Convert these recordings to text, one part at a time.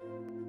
salud.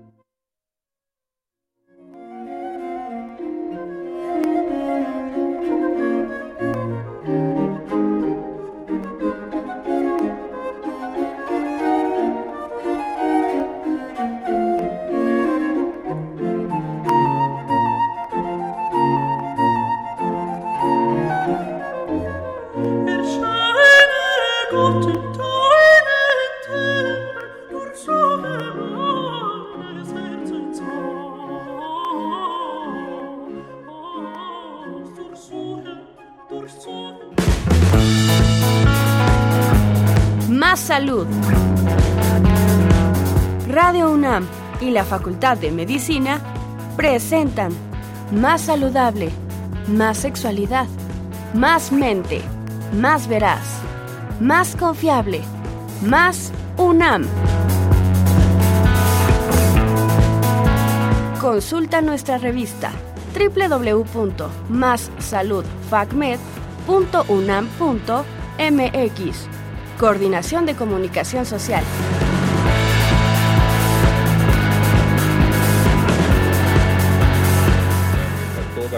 Facultad de Medicina presentan Más saludable, más sexualidad, más mente, más veraz, más confiable, más UNAM. Consulta nuestra revista www.massaludfacmed.unam.mx Coordinación de Comunicación Social.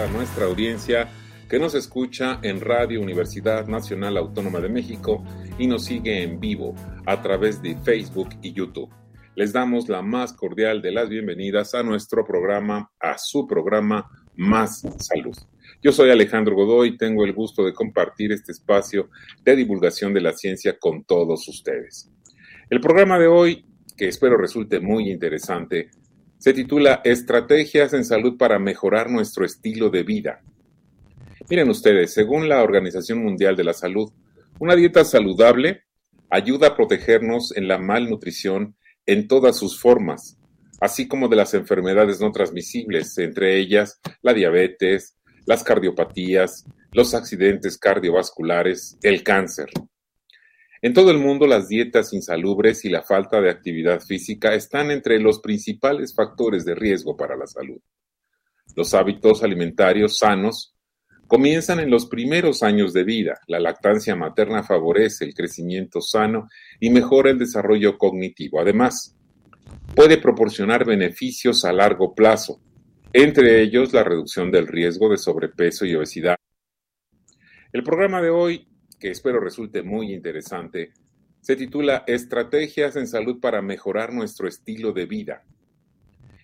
Nuestra audiencia que nos escucha en Radio Universidad Nacional Autónoma de México y nos sigue en vivo a través de Facebook y YouTube. Les damos la más cordial de las bienvenidas a nuestro programa, a su programa Más Salud. Yo soy Alejandro Godoy tengo el gusto de compartir este espacio de divulgación de la ciencia con todos ustedes. El programa de hoy, que espero resulte muy interesante, se titula Estrategias en salud para mejorar nuestro estilo de vida. Miren ustedes, según la Organización Mundial de la Salud, una dieta saludable ayuda a protegernos en la malnutrición en todas sus formas, así como de las enfermedades no transmisibles, entre ellas la diabetes, las cardiopatías, los accidentes cardiovasculares, el cáncer. En todo el mundo las dietas insalubres y la falta de actividad física están entre los principales factores de riesgo para la salud. Los hábitos alimentarios sanos comienzan en los primeros años de vida. La lactancia materna favorece el crecimiento sano y mejora el desarrollo cognitivo. Además, puede proporcionar beneficios a largo plazo, entre ellos la reducción del riesgo de sobrepeso y obesidad. El programa de hoy, que espero resulte muy interesante, se titula Estrategias en salud para mejorar nuestro estilo de vida.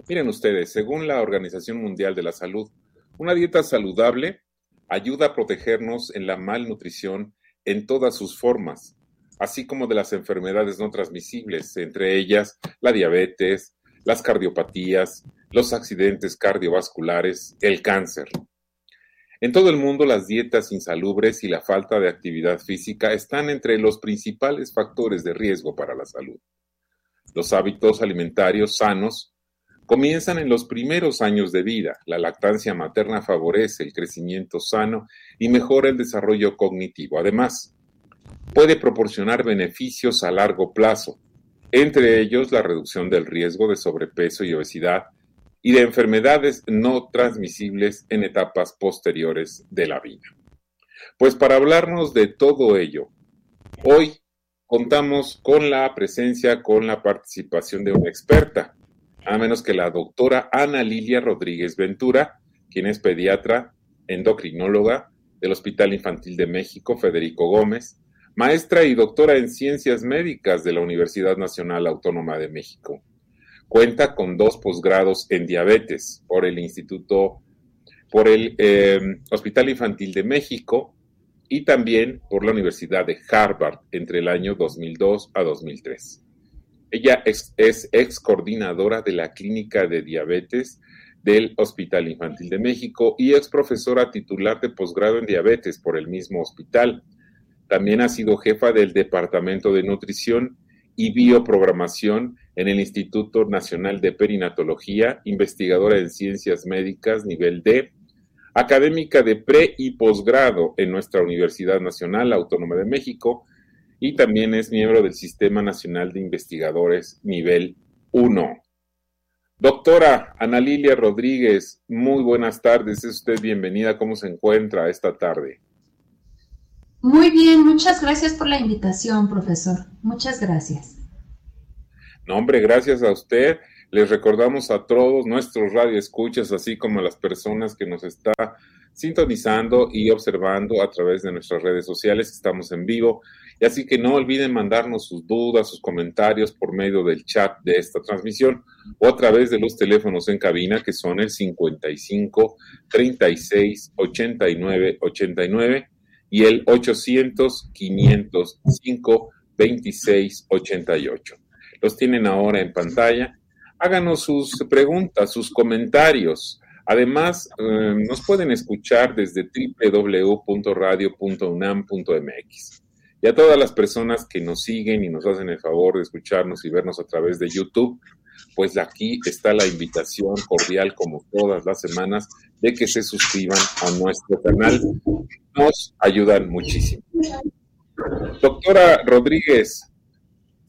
Miren ustedes, según la Organización Mundial de la Salud, una dieta saludable ayuda a protegernos en la malnutrición en todas sus formas, así como de las enfermedades no transmisibles, entre ellas la diabetes, las cardiopatías, los accidentes cardiovasculares, el cáncer. En todo el mundo las dietas insalubres y la falta de actividad física están entre los principales factores de riesgo para la salud. Los hábitos alimentarios sanos comienzan en los primeros años de vida. La lactancia materna favorece el crecimiento sano y mejora el desarrollo cognitivo. Además, puede proporcionar beneficios a largo plazo, entre ellos la reducción del riesgo de sobrepeso y obesidad y de enfermedades no transmisibles en etapas posteriores de la vida. Pues para hablarnos de todo ello, hoy contamos con la presencia, con la participación de una experta, a menos que la doctora Ana Lilia Rodríguez Ventura, quien es pediatra, endocrinóloga del Hospital Infantil de México, Federico Gómez, maestra y doctora en ciencias médicas de la Universidad Nacional Autónoma de México Cuenta con dos posgrados en diabetes por el Instituto, por el em, Hospital Infantil de México y también por la Universidad de Harvard entre el año 2002 a 2003. Ella es, es ex coordinadora de la Clínica de Diabetes del Hospital Infantil de México y ex profesora titular de posgrado en diabetes por el mismo hospital. También ha sido jefa del Departamento de Nutrición y Bioprogramación en el Instituto Nacional de Perinatología, investigadora en ciencias médicas nivel D, académica de pre y posgrado en nuestra Universidad Nacional Autónoma de México y también es miembro del Sistema Nacional de Investigadores nivel 1. Doctora Ana Lilia Rodríguez, muy buenas tardes. Es usted bienvenida. ¿Cómo se encuentra esta tarde? Muy bien, muchas gracias por la invitación, profesor. Muchas gracias. No, hombre, gracias a usted. Les recordamos a todos nuestros radioescuchas, así como a las personas que nos está sintonizando y observando a través de nuestras redes sociales. Estamos en vivo. Y así que no olviden mandarnos sus dudas, sus comentarios por medio del chat de esta transmisión o a través de los teléfonos en cabina que son el 55 36 89 89 y el 800 505 26 88. Los tienen ahora en pantalla. Háganos sus preguntas, sus comentarios Además, eh, nos pueden escuchar desde www.radio.unam.mx. Y a todas las personas que nos siguen y nos hacen el favor de escucharnos y vernos a través de YouTube, pues aquí está la invitación cordial, como todas las semanas, de que se suscriban a nuestro canal. Nos ayudan muchísimo. Doctora Rodríguez,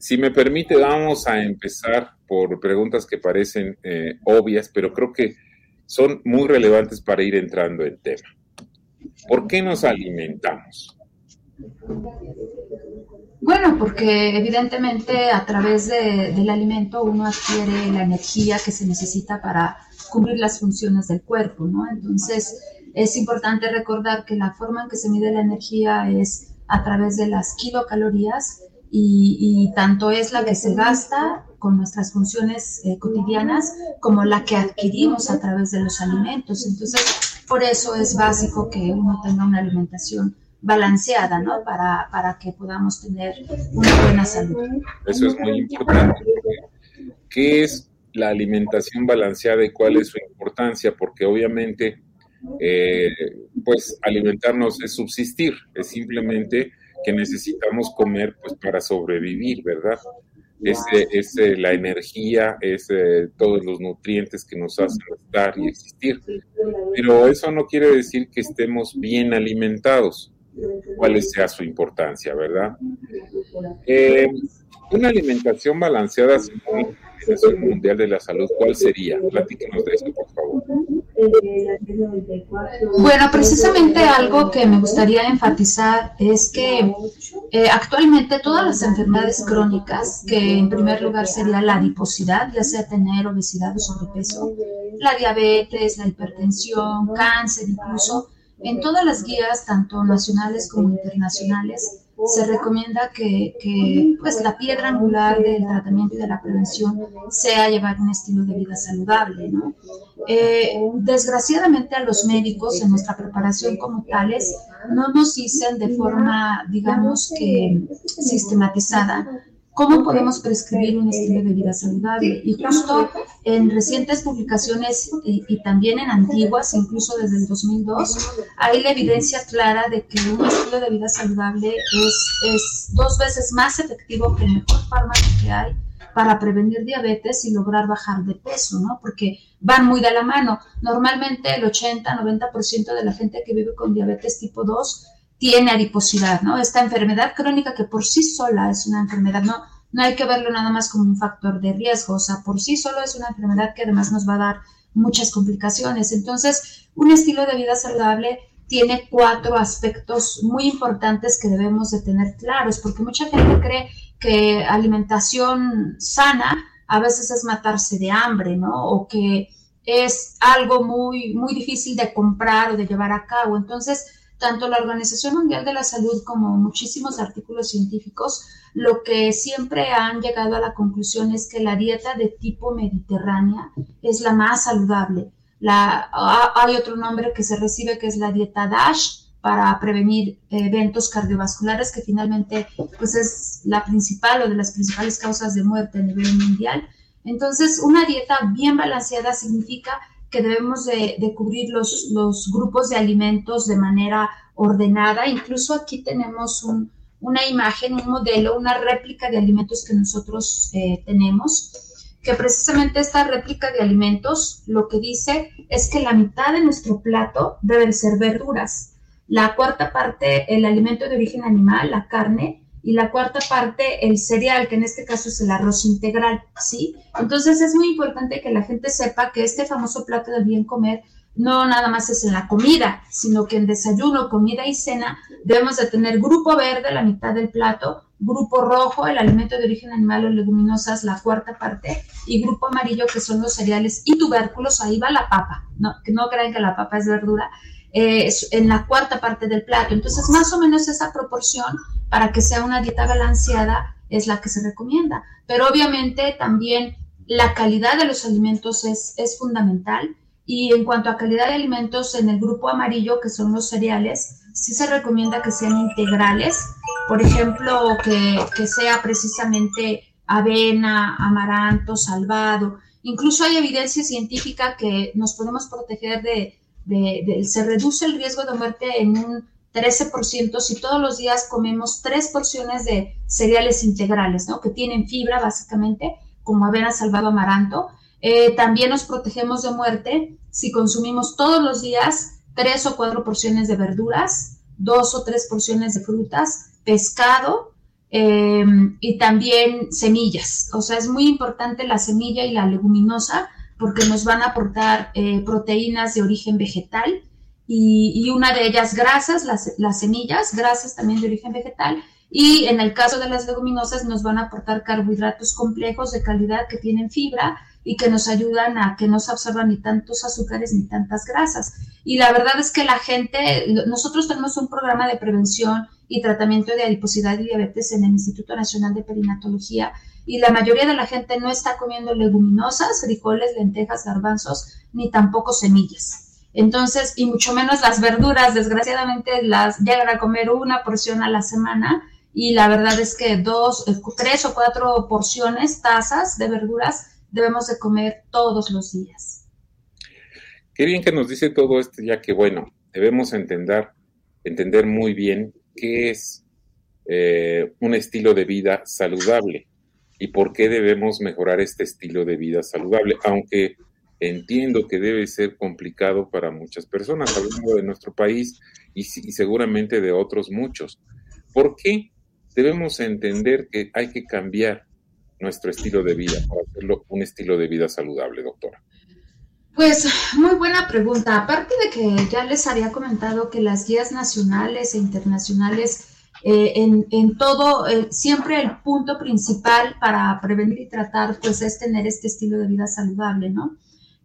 si me permite, vamos a empezar por preguntas que parecen eh, obvias, pero creo que son muy relevantes para ir entrando en tema. ¿Por qué nos alimentamos? Bueno, porque evidentemente a través del alimento uno adquiere la energía que se necesita para cubrir las funciones del cuerpo, ¿no? Entonces es importante recordar que la forma en que se mide la energía es a través de las kilocalorías y, y tanto es la que se gasta con nuestras funciones eh, cotidianas como la que adquirimos a través de los alimentos. Entonces, por eso es básico que uno tenga una alimentación balanceada, ¿no? Para, para que podamos tener una buena salud. Eso es muy importante. ¿Qué es la alimentación balanceada y cuál es su importancia? Porque obviamente, eh, pues alimentarnos es subsistir, es simplemente que necesitamos comer pues para sobrevivir, ¿verdad? es, la energía, es todos los nutrientes que nos hacen estar y existir. Pero eso no quiere decir que estemos bien alimentados, cuál sea su importancia, ¿verdad? Eh, una alimentación balanceada, según la Organización Mundial de la Salud, ¿cuál sería? Platíquenos de eso, por favor. Bueno, precisamente algo que me gustaría enfatizar es que eh, actualmente todas las enfermedades crónicas, que en primer lugar sería la adiposidad, ya sea tener obesidad o sobrepeso, la diabetes, la hipertensión, cáncer incluso, en todas las guías, tanto nacionales como internacionales, se recomienda que, pues, la piedra angular del tratamiento y de la prevención sea llevar un estilo de vida saludable. ¿no? Eh, desgraciadamente a los médicos en nuestra preparación como tales no nos dicen de forma, digamos que sistematizada, cómo podemos prescribir un estilo de vida saludable. Y justo en recientes publicaciones y, también en antiguas, incluso desde el 2002, hay la evidencia clara de que un estilo de vida saludable es, es dos veces más efectivo que el mejor fármaco que hay para prevenir diabetes y lograr bajar de peso, ¿no? Porque van muy de la mano. Normalmente el 80-90% de la gente que vive con diabetes tipo 2 tiene adiposidad, ¿no? Esta enfermedad crónica que por sí sola es una enfermedad, no, no hay que verlo nada más como un factor de riesgo, o sea, por sí solo es una enfermedad que además nos va a dar muchas complicaciones. Entonces, un estilo de vida saludable tiene cuatro aspectos muy importantes que debemos de tener claros, porque mucha gente cree que alimentación sana a veces es matarse de hambre, ¿no? O que es algo muy, muy difícil de comprar o de llevar a cabo. Entonces, tanto la Organización Mundial de la Salud como muchísimos artículos científicos, lo que siempre han llegado a la conclusión es que la dieta de tipo mediterránea es la más saludable. La, hay otro nombre que se recibe que es la dieta DASH para prevenir eventos cardiovasculares que finalmente pues es la principal o de las principales causas de muerte a nivel mundial. Entonces, una dieta bien balanceada significa que debemos de, cubrir los, los, grupos de alimentos de manera ordenada. Incluso aquí tenemos una imagen, un modelo, una réplica de alimentos que nosotros eh, tenemos, que precisamente esta réplica de alimentos lo que dice es que la mitad de nuestro plato deben ser verduras, la cuarta parte el alimento de origen animal, la carne, y la cuarta parte el cereal, que en este caso es el arroz integral, ¿sí? Entonces es muy importante que la gente sepa que este famoso plato del bien comer no nada más es en la comida, sino que en desayuno, comida y cena debemos de tener grupo verde, la mitad del plato, grupo rojo, el alimento de origen animal o leguminosas, la cuarta parte, y grupo amarillo, que son los cereales y tubérculos, ahí va la papa, no, que no crean que la papa es verdura, eh, en la cuarta parte del plato. Entonces, más o menos esa proporción para que sea una dieta balanceada es la que se recomienda. Pero obviamente también la calidad de los alimentos es, es fundamental y en cuanto a calidad de alimentos, en el grupo amarillo, que son los cereales, sí se recomienda que sean integrales. Por ejemplo, que, sea precisamente avena, amaranto, salvado. Incluso hay evidencia científica que nos podemos proteger de, de, se reduce el riesgo de muerte en un 13% si todos los días comemos tres porciones de cereales integrales, ¿no? Que tienen fibra básicamente, como avena, salvado, amaranto eh, también nos protegemos de muerte si consumimos todos los días tres o cuatro porciones de verduras, dos o tres porciones de frutas, pescado eh, y también semillas. O sea, es muy importante la semilla y la leguminosa porque nos van a aportar eh, proteínas de origen vegetal y, una de ellas grasas, las, las semillas, grasas también de origen vegetal. Y en el caso de las leguminosas nos van a aportar carbohidratos complejos de calidad que tienen fibra y que nos ayudan a que no se absorban ni tantos azúcares ni tantas grasas. Y la verdad es que la gente, nosotros tenemos un programa de prevención y tratamiento de adiposidad y diabetes en el Instituto Nacional de Perinatología y la mayoría de la gente no está comiendo leguminosas, frijoles, lentejas, garbanzos, ni tampoco semillas. Entonces, y mucho menos las verduras, desgraciadamente las llegan a comer una porción a la semana y la verdad es que dos, tres o cuatro porciones, tazas de verduras debemos de comer todos los días. Qué bien que nos dice todo esto, ya que bueno, debemos entender, entender muy bien qué es eh, un estilo de vida saludable y por qué debemos mejorar este estilo de vida saludable, aunque entiendo que debe ser complicado para muchas personas, hablando de nuestro país y, seguramente de otros muchos. ¿Por qué debemos entender que hay que cambiar nuestro estilo de vida para hacerlo un estilo de vida saludable, doctora? Pues muy buena pregunta. Aparte de que ya les había comentado que las guías nacionales e internacionales, eh, en, todo, eh, siempre el punto principal para prevenir y tratar, pues es tener este estilo de vida saludable, ¿no?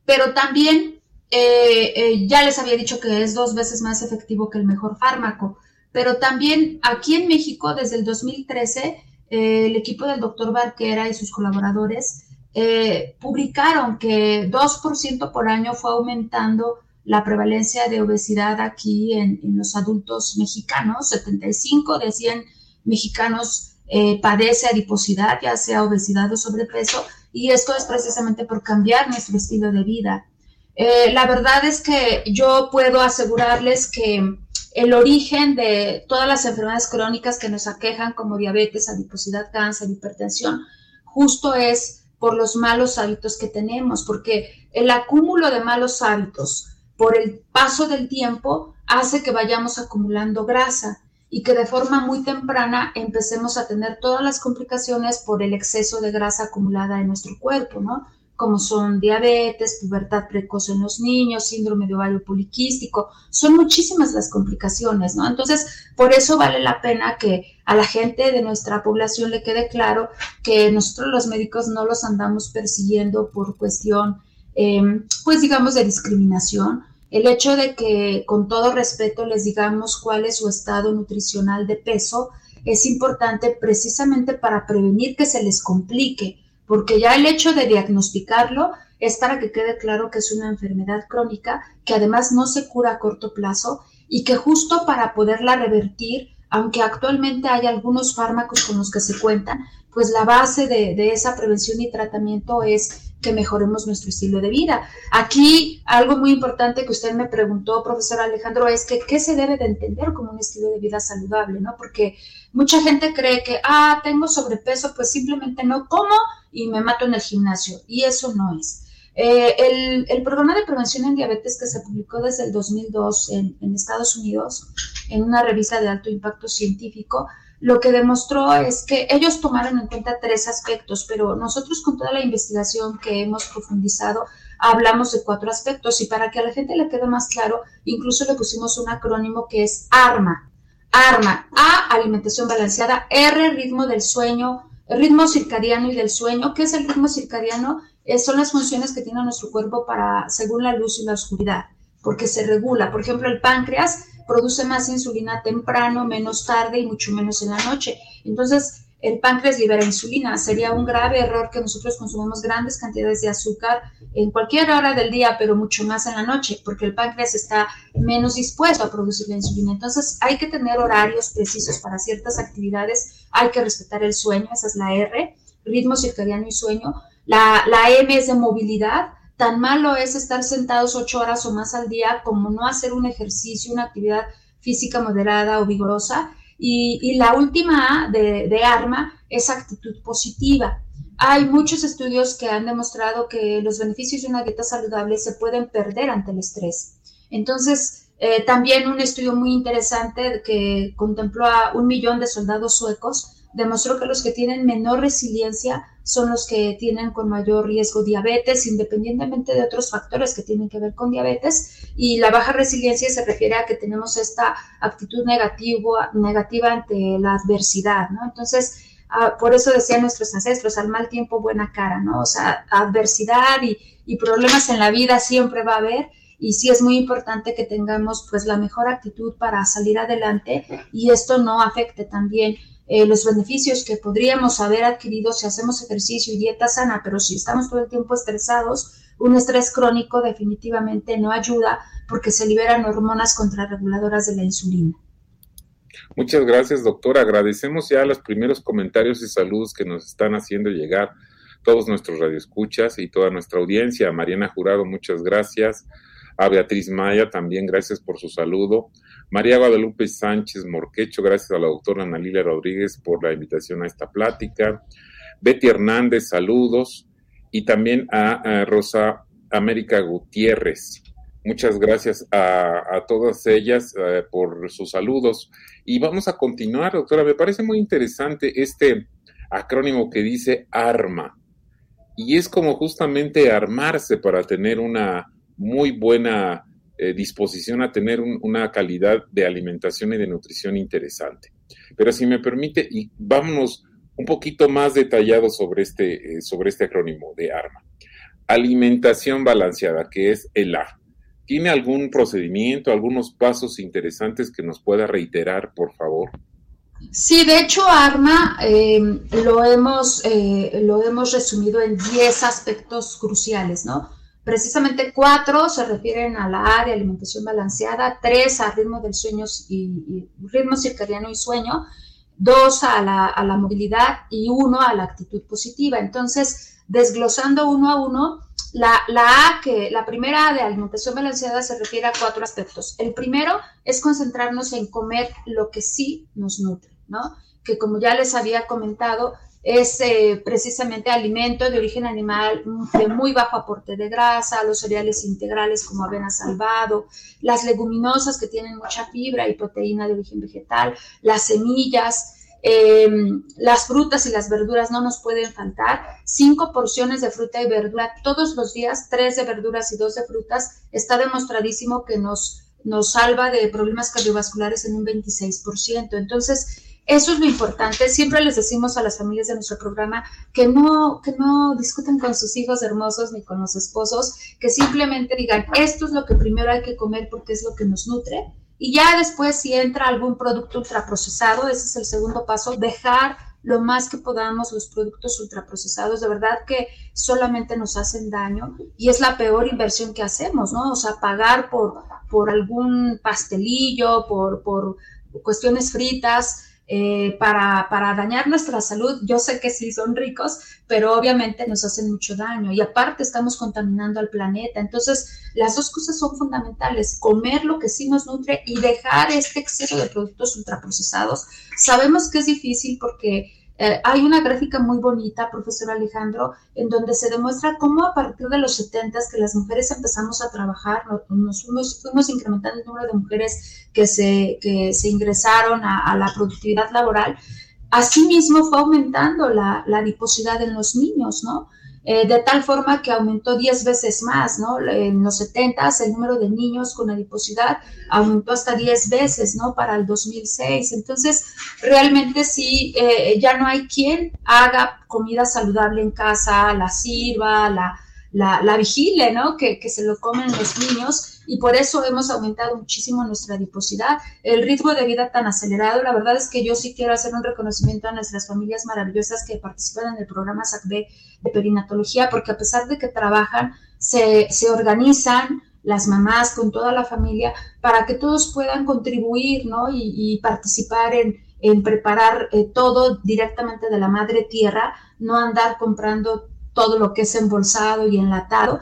Pero también, eh, ya les había dicho que es dos veces más efectivo que el mejor fármaco, pero también aquí en México, desde el 2013, el equipo del doctor Barquera y sus colaboradores publicaron que 2% por año fue aumentando la prevalencia de obesidad aquí en, los adultos mexicanos. 75 de 100 mexicanos eh, padece adiposidad, ya sea obesidad o sobrepeso, y esto es precisamente por cambiar nuestro estilo de vida. Eh, la verdad es que yo puedo asegurarles que el origen de todas las enfermedades crónicas que nos aquejan como diabetes, adiposidad, cáncer, hipertensión, justo es por los malos hábitos que tenemos, porque el acúmulo de malos hábitos por el paso del tiempo hace que vayamos acumulando grasa y que de forma muy temprana empecemos a tener todas las complicaciones por el exceso de grasa acumulada en nuestro cuerpo, ¿no? como son diabetes, pubertad precoz en los niños, síndrome de ovario poliquístico, son muchísimas las complicaciones, ¿no? Entonces, por eso vale la pena que a la gente de nuestra población le quede claro que nosotros los médicos no los andamos persiguiendo por cuestión, em, pues digamos, de discriminación. El hecho de que con todo respeto les digamos cuál es su estado nutricional de peso es importante precisamente para prevenir que se les complique porque ya el hecho de diagnosticarlo es para que quede claro que es una enfermedad crónica que además no se cura a corto plazo y que justo para poderla revertir, aunque actualmente hay algunos fármacos con los que se cuentan, pues la base de, esa prevención y tratamiento es que mejoremos nuestro estilo de vida. Aquí algo muy importante que usted me preguntó, profesor Alejandro, es que qué se debe de entender como un estilo de vida saludable, ¿no? Porque mucha gente cree que, ah, tengo sobrepeso, pues simplemente no como y me mato en el gimnasio. Y eso no es. Eh, el, programa de prevención en diabetes que se publicó desde el 2002 en, en, Estados Unidos, en una revista de alto impacto científico, lo que demostró es que ellos tomaron en cuenta tres aspectos, pero nosotros con toda la investigación que hemos profundizado, hablamos de cuatro aspectos y para que a la gente le quede más claro, incluso le pusimos un acrónimo que es ARMA. ARMA, A, alimentación balanceada, R, ritmo del sueño, ritmo circadiano y del sueño. ¿Qué es el ritmo circadiano? Eh, son las funciones que tiene nuestro cuerpo para, según la luz y la oscuridad, porque se regula. Por ejemplo, el páncreas produce más insulina temprano, menos tarde y mucho menos en la noche. Entonces, el páncreas libera insulina. Sería un grave error que nosotros consumamos grandes cantidades de azúcar en cualquier hora del día, pero mucho más en la noche, porque el páncreas está menos dispuesto a producir la insulina. Entonces, hay que tener horarios precisos para ciertas actividades. Hay que respetar el sueño, esa es la R, ritmo circadiano y sueño. La, la M es de movilidad. Tan malo es estar sentados ocho horas o más al día como no hacer un ejercicio, una actividad física moderada o vigorosa. Y, la última de, de ARMA es actitud positiva. Hay muchos estudios que han demostrado que los beneficios de una dieta saludable se pueden perder ante el estrés. Entonces, eh, también un estudio muy interesante que contempló a un millón de soldados suecos demostró que los que tienen menor resiliencia son los que tienen con mayor riesgo diabetes, independientemente de otros factores que tienen que ver con diabetes. Y la baja resiliencia se refiere a que tenemos esta actitud negativa, negativa ante la adversidad, ¿no? Entonces, ah, por eso decían nuestros ancestros, al mal tiempo buena cara, ¿no? O sea, adversidad y, y problemas en la vida siempre va a haber y sí es muy importante que tengamos pues la mejor actitud para salir adelante y esto no afecte también eh, los beneficios que podríamos haber adquirido si hacemos ejercicio y dieta sana, pero si estamos todo el tiempo estresados, un estrés crónico definitivamente no ayuda porque se liberan hormonas contrarreguladoras de la insulina. Muchas gracias, doctor. Agradecemos ya los primeros comentarios y saludos que nos están haciendo llegar todos nuestros radioescuchas y toda nuestra audiencia. Mariana Jurado, muchas gracias. A Beatriz Maya, también gracias por su saludo. María Guadalupe Sánchez Morquecho, gracias a la doctora Ana Rodríguez por la invitación a esta plática. Betty Hernández, saludos. Y también a, Rosa América Gutiérrez. Muchas gracias a, todas ellas eh, por sus saludos. Y vamos a continuar, doctora. Me parece muy interesante este acrónimo que dice ARMA. Y es como justamente armarse para tener una muy buena eh, disposición a tener una calidad de alimentación y de nutrición interesante. Pero si me permite, y vámonos un poquito más detallado sobre este, eh, sobre este acrónimo de ARMA. Alimentación balanceada, que es el A. ¿Tiene algún procedimiento, algunos pasos interesantes que nos pueda reiterar, por favor? Sí, de hecho, ARMA eh, lo, hemos, lo hemos resumido en 10 aspectos cruciales, ¿no? Precisamente cuatro se refieren a la A de alimentación balanceada, tres a ritmo del sueño y, ritmo circadiano y sueño, dos a la, movilidad y uno a la actitud positiva. Entonces, desglosando uno a uno, la, A, que la primera A de alimentación balanceada se refiere a cuatro aspectos. El primero es concentrarnos en comer lo que sí nos nutre, ¿no? Que como ya les había comentado, es eh, precisamente alimento de origen animal de muy bajo aporte de grasa, los cereales integrales como avena salvado, las leguminosas que tienen mucha fibra y proteína de origen vegetal, las semillas, em, las frutas y las verduras no nos pueden faltar. Cinco porciones de fruta y verdura todos los días, tres de verduras y dos de frutas. Está demostradísimo que nos, nos salva de problemas cardiovasculares en un 26%. Entonces, eso es lo importante. Siempre les decimos a las familias de nuestro programa que no, que no discutan con sus hijos hermosos ni con los esposos, que simplemente digan, esto es lo que primero hay que comer porque es lo que nos nutre. Y ya después, si entra algún producto ultraprocesado, ese es el segundo paso, dejar lo más que podamos los productos ultraprocesados, de verdad que solamente nos hacen daño y es la peor inversión que hacemos, ¿no? O sea, pagar por, por algún pastelillo, por, por cuestiones fritas, eh, para, para, dañar nuestra salud. Yo sé que sí son ricos, pero obviamente nos hacen mucho daño y aparte estamos contaminando al planeta. Entonces, las dos cosas son fundamentales, comer lo que sí nos nutre y dejar este exceso de productos ultraprocesados. Sabemos que es difícil porque Eh, hay una gráfica muy bonita, profesor Alejandro, en donde se demuestra cómo a partir de los 70 que las mujeres empezamos a trabajar, nos fuimos, incrementando el número de mujeres que se, que se ingresaron a, la productividad laboral. Asimismo fue aumentando la, la adiposidad en los niños, ¿no? Eh, de tal forma que aumentó 10 veces más, ¿no? En los 70 el número de niños con adiposidad aumentó hasta 10 veces, ¿no? Para el 2006. Entonces, realmente sí, eh, ya no hay quien haga comida saludable en casa, la sirva, la, la, la vigile, ¿no? Que, que se lo comen los niños y por eso hemos aumentado muchísimo nuestra adiposidad, el ritmo de vida tan acelerado. La verdad es que yo sí quiero hacer un reconocimiento a nuestras familias maravillosas que participan en el programa SACB de perinatología, porque a pesar de que trabajan, se, se organizan las mamás con toda la familia para que todos puedan contribuir ¿no? y, participar en, en preparar eh, todo directamente de la madre tierra, no andar comprando todo lo que es embolsado y enlatado.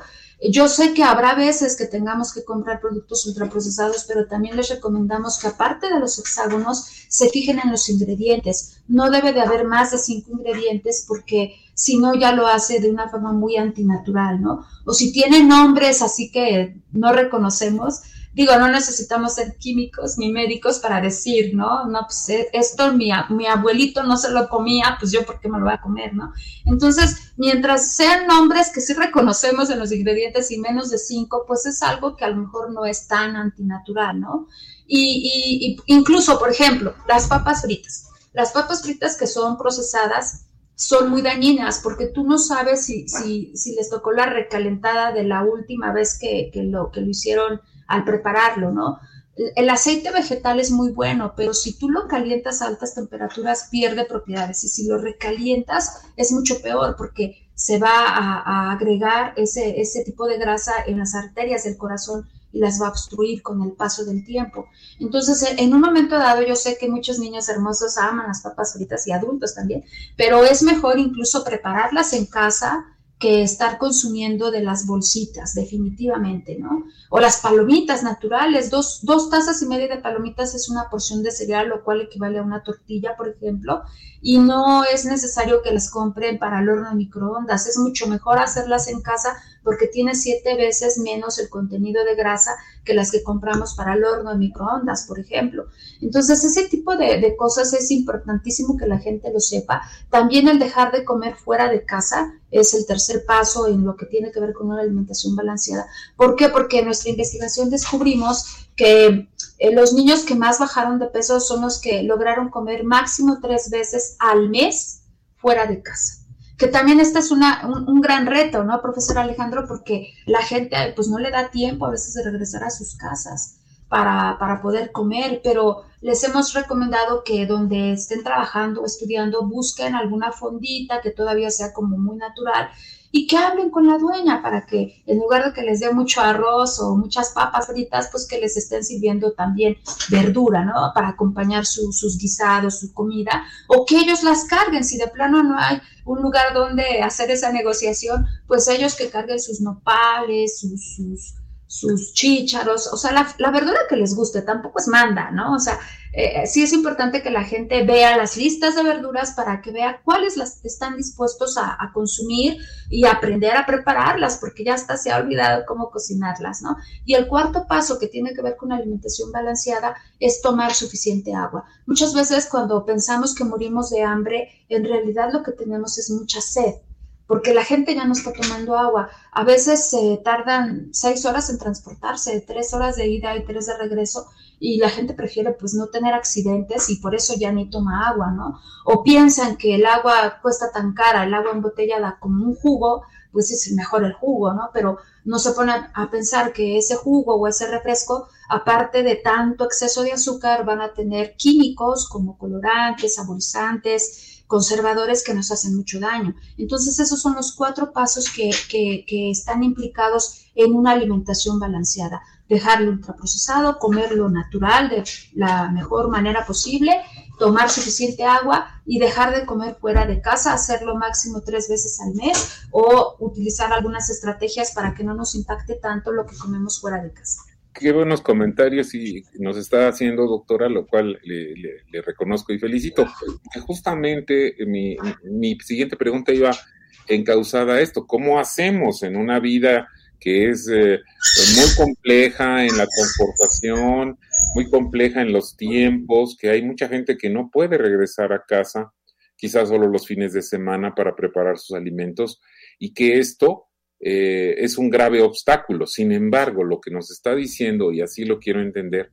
Yo sé que habrá veces que tengamos que comprar productos ultraprocesados, pero también les recomendamos que aparte de los hexágonos, se fijen en los ingredientes. No debe de haber más de cinco ingredientes porque si no ya lo hace de una forma muy antinatural, ¿no? O si tiene nombres así que no reconocemos, digo, no necesitamos ser químicos ni médicos para decir, ¿no? No, pues eh, esto mi, mi abuelito no se lo comía, pues yo por qué me lo voy a comer, ¿no? Entonces, mientras sean nombres que sí reconocemos en los ingredientes y menos de cinco, pues es algo que a lo mejor no es tan antinatural, ¿no? Y, y incluso, por ejemplo, las papas fritas. Las papas fritas que son procesadas son muy dañinas porque tú no sabes si, si, si les tocó la recalentada de la última vez que, que, lo, que lo hicieron al prepararlo, ¿no? El aceite vegetal es muy bueno, pero si tú lo calientas a altas temperaturas pierde propiedades y si lo recalientas es mucho peor porque se va a, agregar ese, ese tipo de grasa en las arterias del corazón y las va a obstruir con el paso del tiempo. Entonces, en un momento dado, yo sé que muchos niños hermosos aman las papas fritas y adultos también, pero es mejor incluso prepararlas en casa que estar consumiendo de las bolsitas, definitivamente, ¿no? O las palomitas naturales, dos, dos tazas y media de palomitas es una porción de cereal, lo cual equivale a una tortilla, por ejemplo, y no es necesario que las compren para el horno de microondas, es mucho mejor hacerlas en casa porque tiene siete veces menos el contenido de grasa que las que compramos para el horno de microondas, por ejemplo. Entonces, ese tipo de, de cosas es importantísimo que la gente lo sepa. También el dejar de comer fuera de casa es el tercer paso en lo que tiene que ver con una alimentación balanceada. ¿Por qué? Porque en nuestra investigación descubrimos que eh, los niños que más bajaron de peso son los que lograron comer máximo tres veces al mes fuera de casa. Que también este es una, un, gran reto, ¿no, profesor Alejandro? Porque la gente pues no le da tiempo a veces de regresar a sus casas para, para poder comer, pero les hemos recomendado que donde estén trabajando o estudiando busquen alguna fondita que todavía sea como muy natural y que hablen con la dueña para que en lugar de que les dé mucho arroz o muchas papas fritas, pues que les estén sirviendo también verdura, ¿no? Para acompañar sus guisados, su comida, o que ellos las carguen. Si de plano no hay un lugar donde hacer esa negociación, pues ellos que carguen sus nopales, sus, sus sus chícharos, o sea, la, verdura que les guste, tampoco es manda, ¿no? O sea, eh, sí es importante que la gente vea las listas de verduras para que vea cuáles las están dispuestos a, consumir y aprender a prepararlas, porque ya hasta se ha olvidado cómo cocinarlas, ¿no? Y el cuarto paso que tiene que ver con alimentación balanceada es tomar suficiente agua. Muchas veces cuando pensamos que morimos de hambre, en realidad lo que tenemos es mucha sed porque la gente ya no está tomando agua. A veces se tardan seis horas en transportarse, tres horas de ida y tres de regreso, y la gente prefiere pues no tener accidentes y por eso ya ni toma agua, ¿no? O piensan que el agua cuesta tan cara, el agua embotellada como un jugo, pues es mejor el jugo, ¿no? Pero no se ponen a pensar que ese jugo o ese refresco, aparte de tanto exceso de azúcar, van a tener químicos como colorantes, saborizantes, conservadores que nos hacen mucho daño. Entonces, esos son los cuatro pasos que, que, están implicados en una alimentación balanceada. Dejarlo ultraprocesado, comerlo natural de la mejor manera posible, tomar suficiente agua y dejar de comer fuera de casa, hacerlo máximo tres veces al mes o utilizar algunas estrategias para que no nos impacte tanto lo que comemos fuera de casa. Qué buenos comentarios y nos está haciendo, doctora, lo cual le, reconozco y felicito. Justamente mi, mi, siguiente pregunta iba encausada a esto. ¿Cómo hacemos en una vida que es eh, muy compleja en la confortación, muy compleja en los tiempos, que hay mucha gente que no puede regresar a casa, quizás solo los fines de semana para preparar sus alimentos, y que esto eh, es un grave obstáculo. Sin embargo, lo que nos está diciendo, y así lo quiero entender,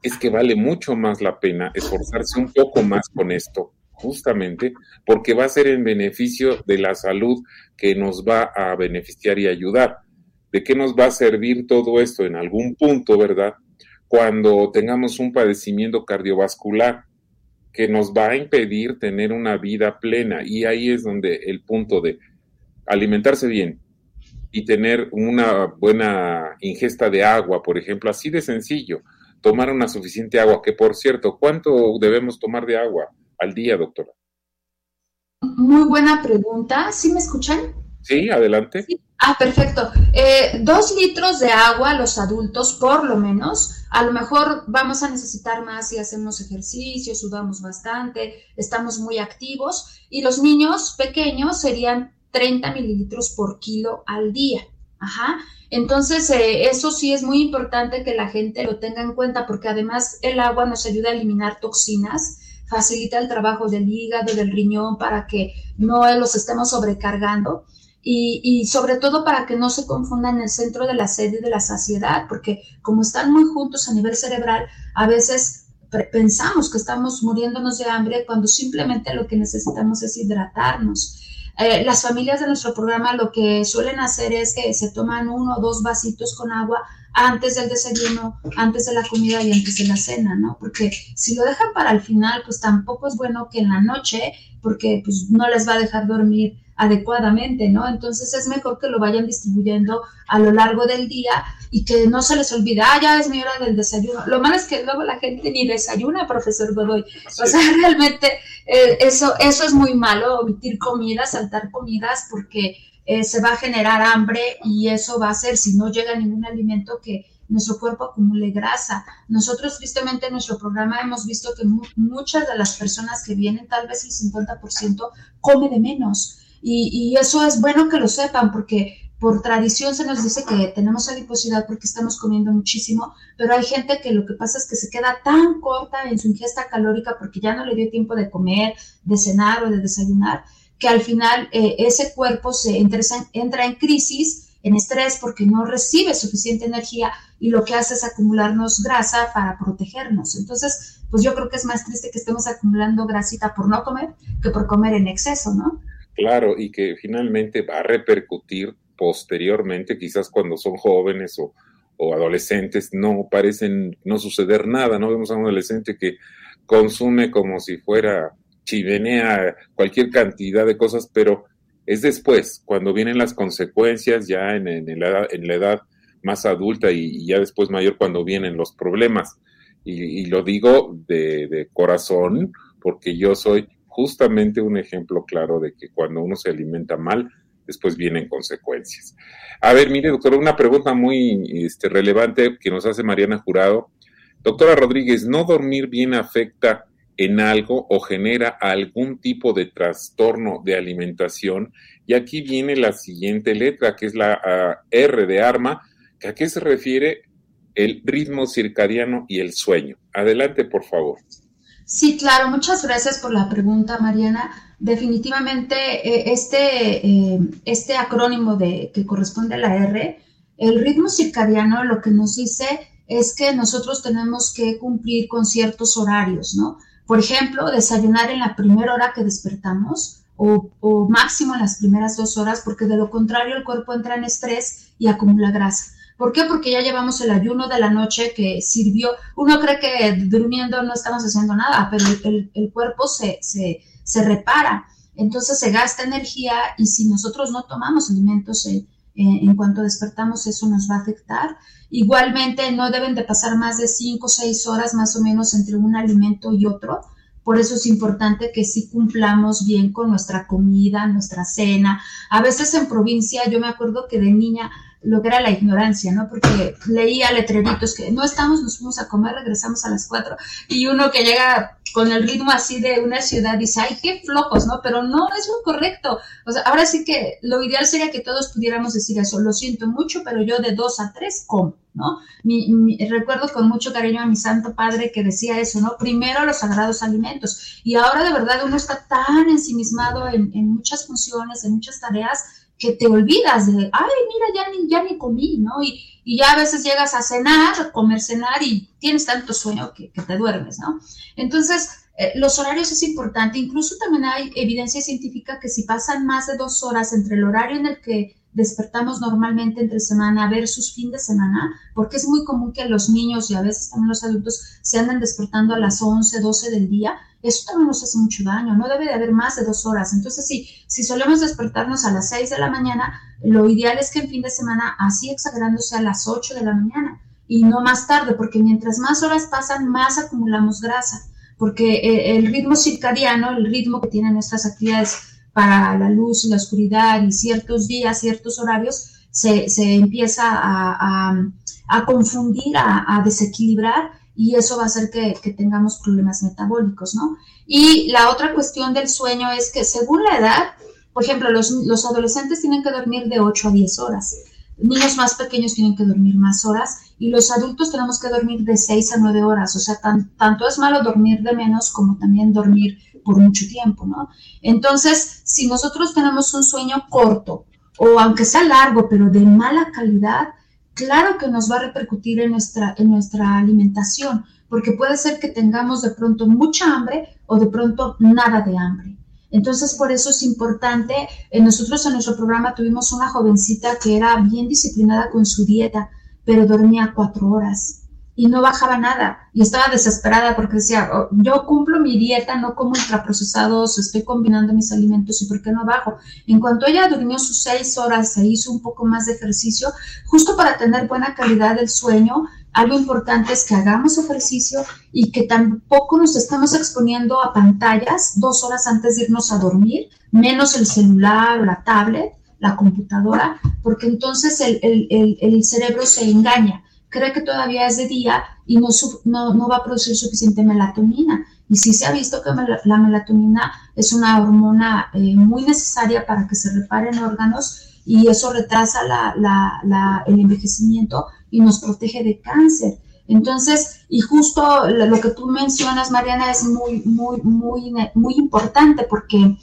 es que vale mucho más la pena esforzarse un poco más con esto, justamente porque va a ser en beneficio de la salud que nos va a beneficiar y ayudar. ¿De qué nos va a servir todo esto en algún punto, verdad? Cuando tengamos un padecimiento cardiovascular que nos va a impedir tener una vida plena. Y ahí es donde el punto de alimentarse bien, y tener una buena ingesta de agua, por ejemplo, así de sencillo, tomar una suficiente agua, que por cierto, ¿cuánto debemos tomar de agua al día, doctora? Muy buena pregunta. ¿Sí me escuchan? Sí, adelante. Ah, perfecto. Eh, dos litros de agua los adultos, por lo menos. A lo mejor vamos a necesitar más si hacemos ejercicio, sudamos bastante, estamos muy activos. Y los niños pequeños serían 30 mililitros por kilo al día. Ajá. Entonces, eh, eso sí es muy importante que la gente lo tenga en cuenta porque además el agua nos ayuda a eliminar toxinas, facilita el trabajo del hígado, del riñón para que no los estemos sobrecargando y, y sobre todo para que no se confundan el centro de la sed y de la saciedad, porque como están muy juntos a nivel cerebral, a veces pensamos que estamos muriéndonos de hambre cuando simplemente lo que necesitamos es hidratarnos. Eh, las familias de nuestro programa lo que suelen hacer es que se toman uno o dos vasitos con agua antes del desayuno, antes de la comida y antes de la cena, ¿no? Porque si lo dejan para el final, pues tampoco es bueno que en la noche, porque pues no les va a dejar dormir adecuadamente, ¿no? Entonces es mejor que lo vayan distribuyendo a lo largo del día y que no se les olvide, ah, ya es mi hora del desayuno. Lo malo es que luego la gente ni desayuna, profesor Godoy. O sea, realmente eh, eso, eso es muy malo, omitir comidas, saltar comidas, porque eh, se va a generar hambre y eso va a hacer, si no llega ningún alimento, que nuestro cuerpo acumule grasa. Nosotros, tristemente, en nuestro programa hemos visto que muchas de las personas que vienen, tal vez el 50%, come de menos y, eso es bueno que lo sepan porque por tradición se nos dice que tenemos adiposidad porque estamos comiendo muchísimo, pero hay gente que lo que pasa es que se queda tan corta en su ingesta calórica porque ya no le dio tiempo de comer, de cenar o de desayunar, que al final eh, ese cuerpo se entra, entra en crisis, en estrés porque no recibe suficiente energía y lo que hace es acumularnos grasa para protegernos. Entonces, pues yo creo que es más triste que estemos acumulando grasita por no comer que por comer en exceso, ¿no? Claro, y que finalmente va a repercutir posteriormente, quizás cuando son jóvenes o, adolescentes, no parecen no suceder nada, ¿no? Vemos a un adolescente que consume como si fuera chivenea cualquier cantidad de cosas, pero es después, cuando vienen las consecuencias ya en, la, edad, más adulta y, ya después mayor, cuando vienen los problemas. Y, lo digo de, corazón, porque yo soy justamente un ejemplo claro de que cuando uno se alimenta mal, después vienen consecuencias. A ver, mire, doctora, una pregunta muy este, relevante que nos hace Mariana Jurado. Doctora Rodríguez, ¿no dormir bien afecta en algo o genera algún tipo de trastorno de alimentación? Y aquí viene la siguiente letra, que es la ah, R de arma, que a qué se refiere el ritmo circadiano y el sueño. Adelante, por favor. Sí, claro, muchas gracias por la pregunta, Mariana. Definitivamente, eh, este, eh, este acrónimo de, que corresponde a la R, el ritmo circadiano lo que nos dice es que nosotros tenemos que cumplir con ciertos horarios, ¿no? Por ejemplo, desayunar en la primera hora que despertamos o, o máximo en las primeras dos horas, porque de lo contrario el cuerpo entra en estrés y acumula grasa. ¿Por qué? Porque ya llevamos el ayuno de la noche que sirvió. Uno cree que durmiendo no estamos haciendo nada, pero el, cuerpo se, se, se, repara. Entonces se gasta energía y si nosotros no tomamos alimentos en, en cuanto despertamos, eso nos va a afectar. Igualmente, no deben de pasar más de 5 o 6 horas más o menos entre un alimento y otro. Por eso es importante que sí cumplamos bien con nuestra comida, nuestra cena. A veces en provincia, yo me acuerdo que de niña lo que era la ignorancia, ¿no? Porque leía letreritos que no estamos, nos fuimos a comer, regresamos a las cuatro, y uno que llega con el ritmo así de una ciudad dice, ay, qué flojos, ¿no? Pero no es muy correcto. O sea, ahora sí que lo ideal sería que todos pudiéramos decir eso, lo siento mucho, pero yo de dos a tres como, ¿no? recuerdo con mucho cariño a mi santo padre que decía eso, ¿no? Primero los sagrados alimentos. Y ahora de verdad uno está tan ensimismado en, en muchas funciones, en muchas tareas, que te olvidas de, ay, mira, ya ni, ya ni comí, ¿no? Y, y ya a veces llegas a cenar, comer, cenar y tienes tanto sueño que, te duermes, ¿no? Entonces, eh, los horarios es importante. Incluso también hay evidencia científica que si pasan más de dos horas entre el horario en el que despertamos normalmente entre semana versus fin de semana, porque es muy común que los niños y a veces también los adultos se anden despertando a las 11, 12 del día, eso también nos hace mucho daño, no debe de haber más de dos horas. Entonces, si, si solemos despertarnos a las 6 de la mañana, lo ideal es que en fin de semana, así exagerándose a las 8 de la mañana y no más tarde, porque mientras más horas pasan, más acumulamos grasa, porque eh, el ritmo circadiano, el ritmo que tienen nuestras actividades para la luz y la oscuridad y ciertos días, ciertos horarios, se, se empieza a, a, confundir, a, desequilibrar y eso va a hacer que, tengamos problemas metabólicos, ¿no? Y la otra cuestión del sueño es que según la edad, por ejemplo, los, los adolescentes tienen que dormir de 8 a 10 horas, niños más pequeños tienen que dormir más horas y los adultos tenemos que dormir de 6 a 9 horas, o sea, tanto es malo dormir de menos como también dormir por mucho tiempo, ¿no? Entonces, si nosotros tenemos un sueño corto o aunque sea largo, pero de mala calidad, claro que nos va a repercutir en nuestra, en nuestra alimentación, porque puede ser que tengamos de pronto mucha hambre o de pronto nada de hambre. Entonces, por eso es importante, eh, nosotros en nuestro programa tuvimos una jovencita que era bien disciplinada con su dieta, pero dormía cuatro horas y no bajaba nada y estaba desesperada porque decía, oh, yo cumplo mi dieta, no como ultraprocesados, estoy combinando mis alimentos y ¿por qué no bajo? En cuanto ella durmió sus seis horas, se hizo un poco más de ejercicio, justo para tener buena calidad del sueño, algo importante es que hagamos ejercicio y que tampoco nos estamos exponiendo a pantallas dos horas antes de irnos a dormir, menos el celular o la tablet, la computadora, porque entonces el, el, el cerebro se engaña cree que todavía es de día y no, no, no, va a producir suficiente melatonina. Y sí se ha visto que la melatonina es una hormona eh, muy necesaria para que se reparen órganos y eso retrasa la, la, el envejecimiento y nos protege de cáncer. Entonces, y justo lo que tú mencionas, Mariana, es muy, muy, muy, muy importante porque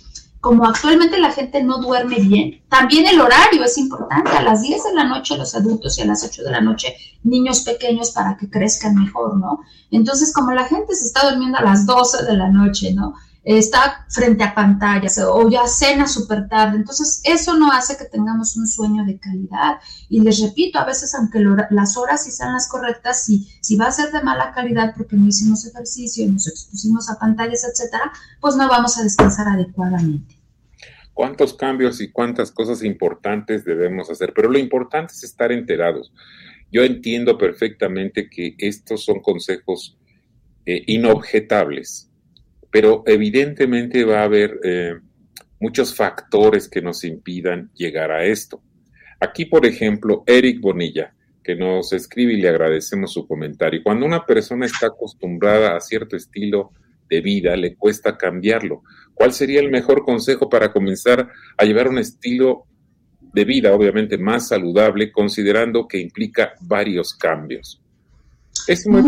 como actualmente la gente no duerme bien, también el horario es importante. A las 10 de la noche los adultos y a las 8 de la noche niños pequeños para que crezcan mejor, ¿no? Entonces, como la gente se está durmiendo a las 12 de la noche, ¿no? Está frente a pantallas o ya cena súper tarde. Entonces, eso no hace que tengamos un sueño de calidad. Y les repito, a veces, aunque las horas sí sean las correctas, si, si va a ser de mala calidad porque no hicimos ejercicio nos expusimos a pantallas, etcétera, pues no vamos a descansar adecuadamente cuántos cambios y cuántas cosas importantes debemos hacer, pero lo importante es estar enterados. Yo entiendo perfectamente que estos son consejos eh, inobjetables, pero evidentemente va a haber eh, muchos factores que nos impidan llegar a esto. Aquí, por ejemplo, Eric Bonilla, que nos escribe y le agradecemos su comentario. Cuando una persona está acostumbrada a cierto estilo de vida, le cuesta cambiarlo. ¿Cuál sería el mejor consejo para comenzar a llevar un estilo de vida, obviamente, más saludable, considerando que implica varios cambios? Es muy.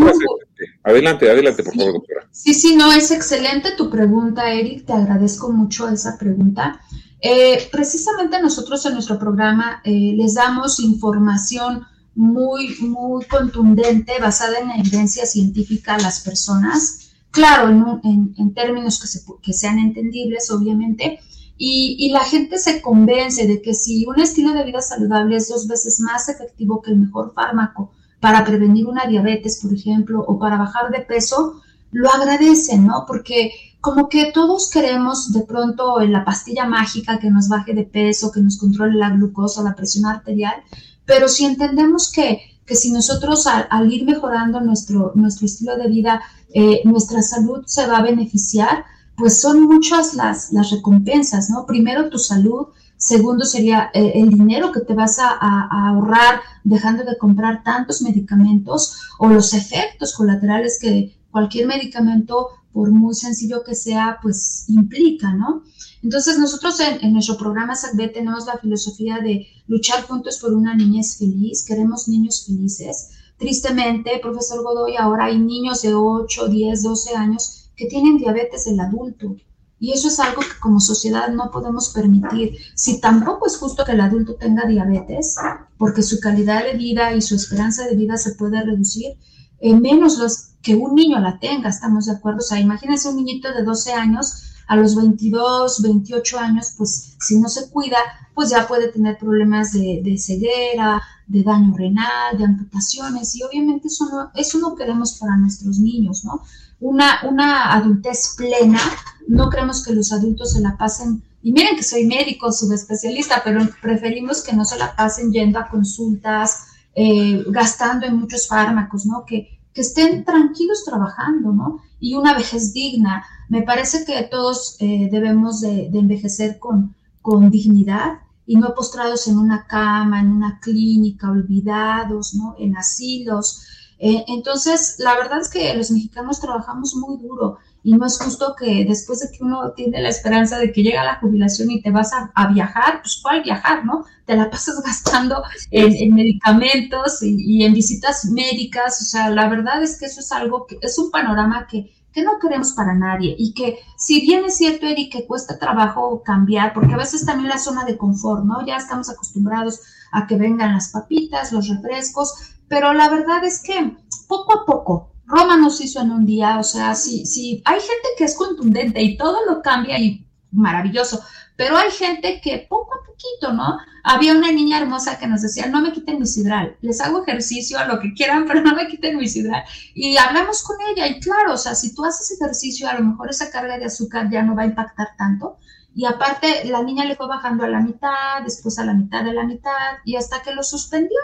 Adelante, adelante, por favor, doctora. Sí, sí, no, es excelente tu pregunta, Eric. Te agradezco mucho esa pregunta. Eh, precisamente nosotros en nuestro programa eh, les damos información muy, muy contundente, basada en evidencia científica a las personas claro, en, términos que, sean entendibles, obviamente, y, la gente se convence de que si un estilo de vida saludable es dos veces más efectivo que el mejor fármaco para prevenir una diabetes, por ejemplo, o para bajar de peso, lo agradecen, ¿no? Porque como que todos queremos de pronto la pastilla mágica que nos baje de peso, que nos controle la glucosa, la presión arterial, pero si entendemos que, si nosotros al, ir mejorando nuestro estilo de vida eh, nuestra salud se va a beneficiar, pues son muchas las, las recompensas, ¿no? Primero tu salud, Segundo sería eh, el dinero que te vas a, ahorrar dejando de comprar tantos medicamentos o los efectos colaterales que cualquier medicamento, por muy sencillo que sea, pues implica, ¿no? Entonces nosotros en, nuestro programa SACB tenemos la filosofía de luchar juntos por una niñez feliz, queremos niños felices. Tristemente, profesor Godoy, ahora hay niños de 8, 10, 12 años que tienen diabetes del adulto y eso es algo que como sociedad no podemos permitir. Si tampoco es justo que el adulto tenga diabetes, porque su calidad de vida y su esperanza de vida se puede reducir, eh, menos los que un niño la tenga, ¿estamos de acuerdo? O sea, imagínense un niñito de 12 años, a los 22, 28 años, pues si no se cuida, pues ya puede tener problemas de, ceguera, de daño renal, de amputaciones, y obviamente eso no, eso no queremos para nuestros niños, ¿no? Una, una adultez plena no creemos que los adultos se la pasen, y miren que soy médico, subespecialista, pero preferimos que no se la pasen yendo a consultas, eh, gastando en muchos fármacos, ¿no? Que, estén tranquilos trabajando, ¿no? Y una vejez digna. Me parece que todos eh, debemos de, envejecer con, con dignidad y no postrados en una cama, en una clínica, olvidados, ¿no? En asilos. Eh, entonces, la verdad es que los mexicanos trabajamos muy duro y no es justo que después de que uno tiene la esperanza de que llega la jubilación y te vas a, viajar, pues ¿cuál viajar, no? Te la pasas gastando en, medicamentos y, en visitas médicas, o sea, la verdad es que eso es algo que es un panorama que, que no queremos para nadie y que si bien es cierto, Eric, que cuesta trabajo cambiar, porque a veces también la zona de confort, ¿no? Ya estamos acostumbrados a que vengan las papitas, los refrescos, pero la verdad es que poco a poco, Roma nos hizo en un día, o sea, si, si hay gente que es contundente y todo lo cambia y maravilloso, pero hay gente que poco a poquito, ¿no? Había una niña hermosa que nos decía, no me quiten mi sidral, les hago ejercicio, a lo que quieran, pero no me quiten mi sidral. Y hablamos con ella y claro, o sea, si tú haces ejercicio, a lo mejor esa carga de azúcar ya no va a impactar tanto. Y aparte, la niña le fue bajando a la mitad, después a la mitad de la mitad y hasta que lo suspendió.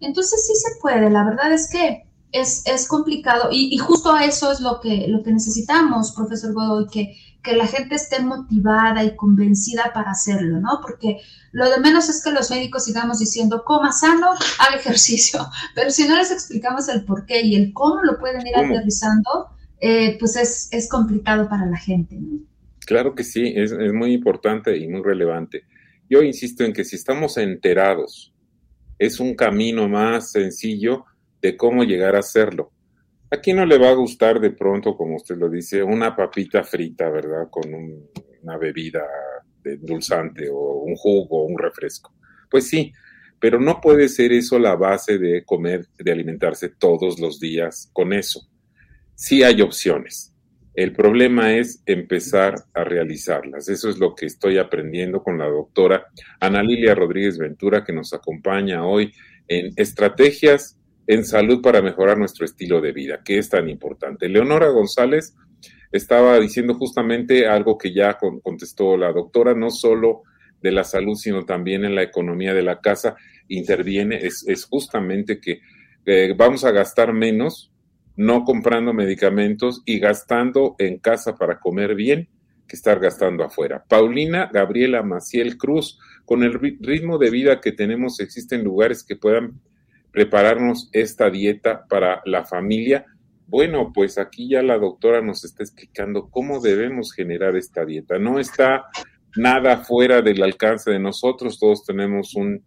Entonces sí se puede, la verdad es que es, es complicado y, justo a eso es lo que, lo que necesitamos, profesor Godoy, que, que la gente esté motivada y convencida para hacerlo, ¿no? Porque lo de menos es que los médicos sigamos diciendo, coma sano, haga ejercicio, pero si no les explicamos el por qué y el cómo lo pueden ir aterrizando, eh, pues es, es, complicado para la gente, ¿no? Claro que sí, es, es muy importante y muy relevante. Yo insisto en que si estamos enterados es un camino más sencillo de cómo llegar a hacerlo. ¿A quién no le va a gustar de pronto, como usted lo dice, una papita frita, ¿verdad? Con una bebida de dulzante o un jugo o un refresco. Pues sí, pero no puede ser eso la base de comer, de alimentarse todos los días con eso. Sí hay opciones. El problema es empezar a realizarlas. Eso es lo que estoy aprendiendo con la doctora Ana Lilia Rodríguez Ventura, que nos acompaña hoy en Estrategias en Salud para mejorar nuestro estilo de vida, que es tan importante. Leonora González estaba diciendo justamente algo que ya contestó la doctora, no solo de la salud, sino también en la economía de la casa interviene, es, justamente que eh, vamos a gastar menos no comprando medicamentos y gastando en casa para comer bien que estar gastando afuera. Paulina Gabriela Maciel Cruz, con el ritmo de vida que tenemos, existen lugares que puedan prepararnos esta dieta para la familia. Bueno, pues aquí ya la doctora nos está explicando cómo debemos generar esta dieta. No está nada fuera del alcance de nosotros, todos tenemos un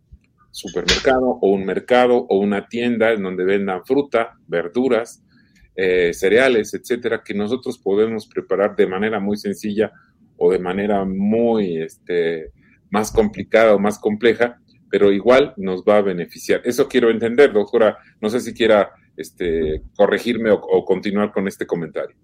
supermercado o un mercado o una tienda en donde vendan fruta, verduras, eh, cereales, etcétera, que nosotros podemos preparar de manera muy sencilla o de manera muy este, más complicada o más compleja, pero igual nos va a beneficiar. Eso quiero entender, doctora. No sé si quiera este, corregirme o, continuar con este comentario.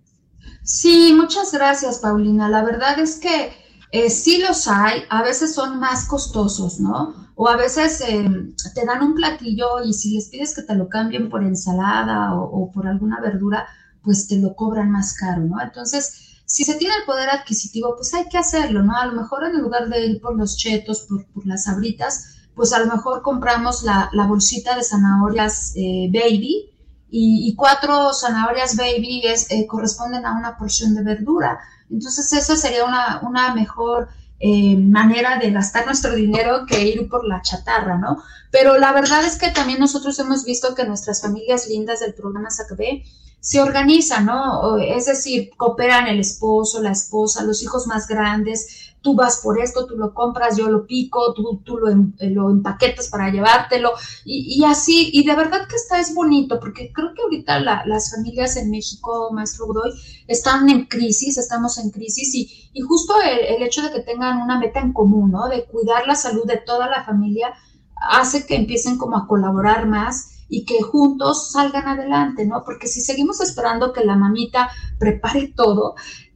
Sí, muchas gracias, Paulina. La verdad es que eh, sí los hay, a veces son más costosos, ¿no? O a veces eh, te dan un platillo y si les pides que te lo cambien por ensalada o, por alguna verdura, pues te lo cobran más caro, ¿no? Entonces, si se tiene el poder adquisitivo, pues hay que hacerlo, ¿no? A lo mejor en lugar de ir por los chetos, por, las abritas, pues a lo mejor compramos la, bolsita de zanahorias eh, baby y, cuatro zanahorias baby eh, corresponden a una porción de verdura. Entonces, esa sería una, una mejor eh, manera de gastar nuestro dinero que ir por la chatarra, ¿no? Pero la verdad es que también nosotros hemos visto que nuestras familias lindas del programa SACB se organizan, ¿no? Es decir, cooperan el esposo, la esposa, los hijos más grandes, tú vas por esto, tú lo compras, yo lo pico, tú, tú lo, em, lo, empaquetas para llevártelo y, y, así, y de verdad que está es bonito, porque creo que ahorita la, las familias en México, maestro Godoy, están en crisis, estamos en crisis y, y justo el, el, hecho de que tengan una meta en común, ¿no? De cuidar la salud de toda la familia hace que empiecen como a colaborar más y que juntos salgan adelante, ¿no? Porque si seguimos esperando que la mamita prepare todo,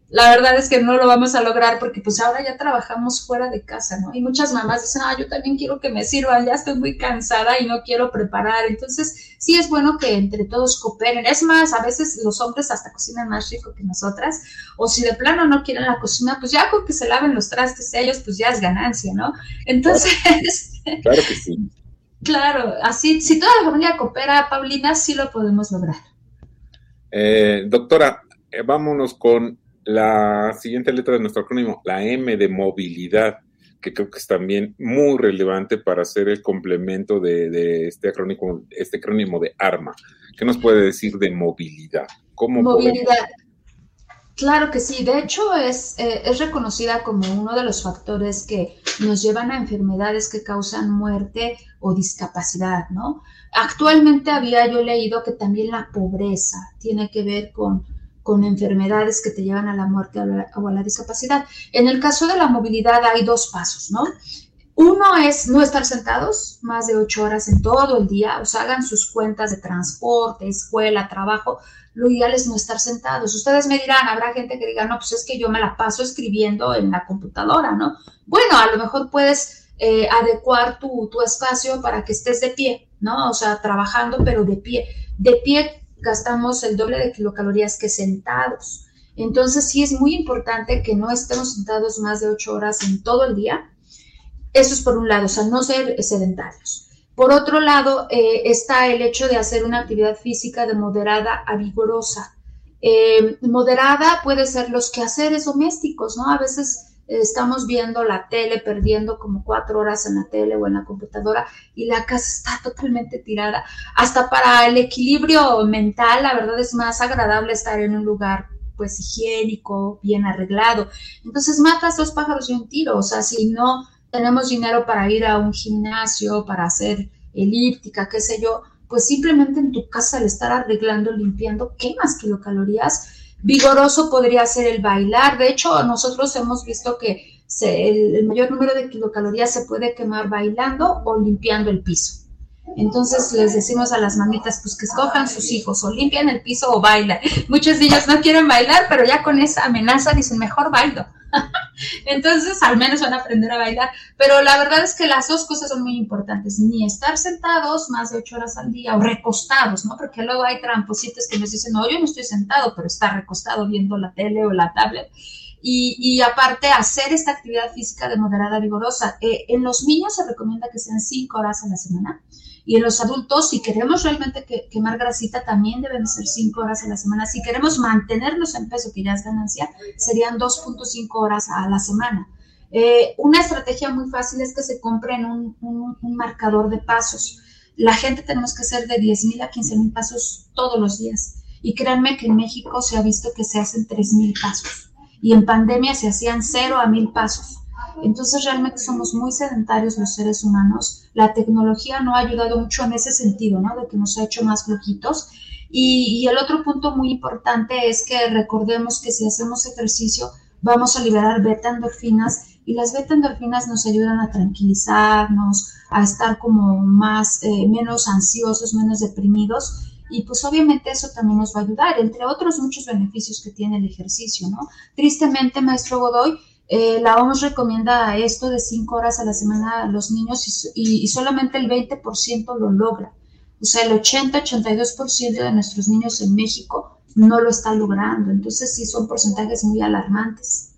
la verdad es que no lo vamos a lograr porque pues ahora ya trabajamos fuera de casa, ¿no? Y muchas mamás dicen, ah, yo también quiero que me sirvan, ya estoy muy cansada y no quiero preparar. Entonces, sí es bueno que entre todos cooperen. Es más, a veces los hombres hasta cocinan más rico que nosotras, o si de plano no quieren la cocina, pues ya con que se laven los trastes ellos, pues ya es ganancia, ¿no? Entonces... Claro que sí. Claro, así, si toda la familia coopera, Paulina, sí lo podemos lograr. Eh, doctora, eh, vámonos con la siguiente letra de nuestro acrónimo, la M de movilidad, que creo que es también muy relevante para hacer el complemento de, de este, acrónimo, este acrónimo de ARMA. ¿Qué nos puede decir de movilidad? ¿Cómo movilidad. Podemos... Claro que sí, de hecho es, eh, es, reconocida como uno de los factores que nos llevan a enfermedades que causan muerte o discapacidad, ¿no? Actualmente había yo leído que también la pobreza tiene que ver con, con enfermedades que te llevan a la muerte o a la, o a la discapacidad. En el caso de la movilidad hay dos pasos, ¿no? Uno es no estar sentados más de ocho horas en todo el día, o sea, hagan sus cuentas de transporte, escuela, trabajo, lo ideal es no estar sentados. Ustedes me dirán, habrá gente que diga, no, pues es que yo me la paso escribiendo en la computadora, ¿no? Bueno, a lo mejor puedes eh, adecuar tu, tu, espacio para que estés de pie, ¿no? O sea, trabajando, pero de pie. De pie gastamos el doble de kilocalorías que sentados. Entonces, sí es muy importante que no estemos sentados más de ocho horas en todo el día. Eso es por un lado, o sea, no ser sedentarios. Por otro lado, eh, está el hecho de hacer una actividad física de moderada a vigorosa. Eh, moderada puede ser los quehaceres domésticos, ¿no? A veces estamos viendo la tele, perdiendo como cuatro horas en la tele o en la computadora y la casa está totalmente tirada. Hasta para el equilibrio mental, la verdad es más agradable estar en un lugar pues higiénico, bien arreglado. Entonces matas dos pájaros de un tiro, o sea, si no tenemos dinero para ir a un gimnasio, para hacer elíptica, qué sé yo, pues simplemente en tu casa al estar arreglando, limpiando, quemas kilocalorías. Vigoroso podría ser el bailar. De hecho, nosotros hemos visto que se, el, el mayor número de kilocalorías se puede quemar bailando o limpiando el piso. Entonces les decimos a las mamitas pues que escojan sus hijos o limpian el piso o bailan. Muchos ellos no quieren bailar, pero ya con esa amenaza dicen mejor bailo. Entonces, al menos van a aprender a bailar. Pero la verdad es que las dos cosas son muy importantes. Ni estar sentados más de ocho horas al día o recostados, ¿no? Porque luego hay trampositos que nos dicen, no, yo no estoy sentado, pero está recostado viendo la tele o la tablet. Y, y aparte, hacer esta actividad física de moderada vigorosa. Eh, en los niños se recomienda que sean cinco horas a la semana. Y en los adultos, si queremos realmente que, quemar grasita, también deben ser 5 horas a la semana. Si queremos mantenernos en peso, que ya es ganancia, serían 2.5 horas a la semana. Eh, una estrategia muy fácil es que se compren un, un, marcador de pasos. La gente tenemos que hacer de 10.000 a 15.000 pasos todos los días. Y créanme que en México se ha visto que se hacen 3.000 pasos. Y en pandemia se hacían 0 a 1.000 pasos. Entonces realmente somos muy sedentarios los seres humanos. La tecnología no ha ayudado mucho en ese sentido, ¿no? De que nos ha hecho más flojitos. Y, el otro punto muy importante es que recordemos que si hacemos ejercicio vamos a liberar beta endorfinas y las beta endorfinas nos ayudan a tranquilizarnos, a estar como más, eh, menos ansiosos, menos deprimidos y pues obviamente eso también nos va a ayudar, entre otros muchos beneficios que tiene el ejercicio, ¿no? Tristemente, maestro Godoy, eh, la OMS recomienda esto de cinco horas a la semana a los niños y, y, solamente el 20% lo logra. O sea, el 80-82% de nuestros niños en México no lo está logrando. Entonces, sí, son porcentajes muy alarmantes.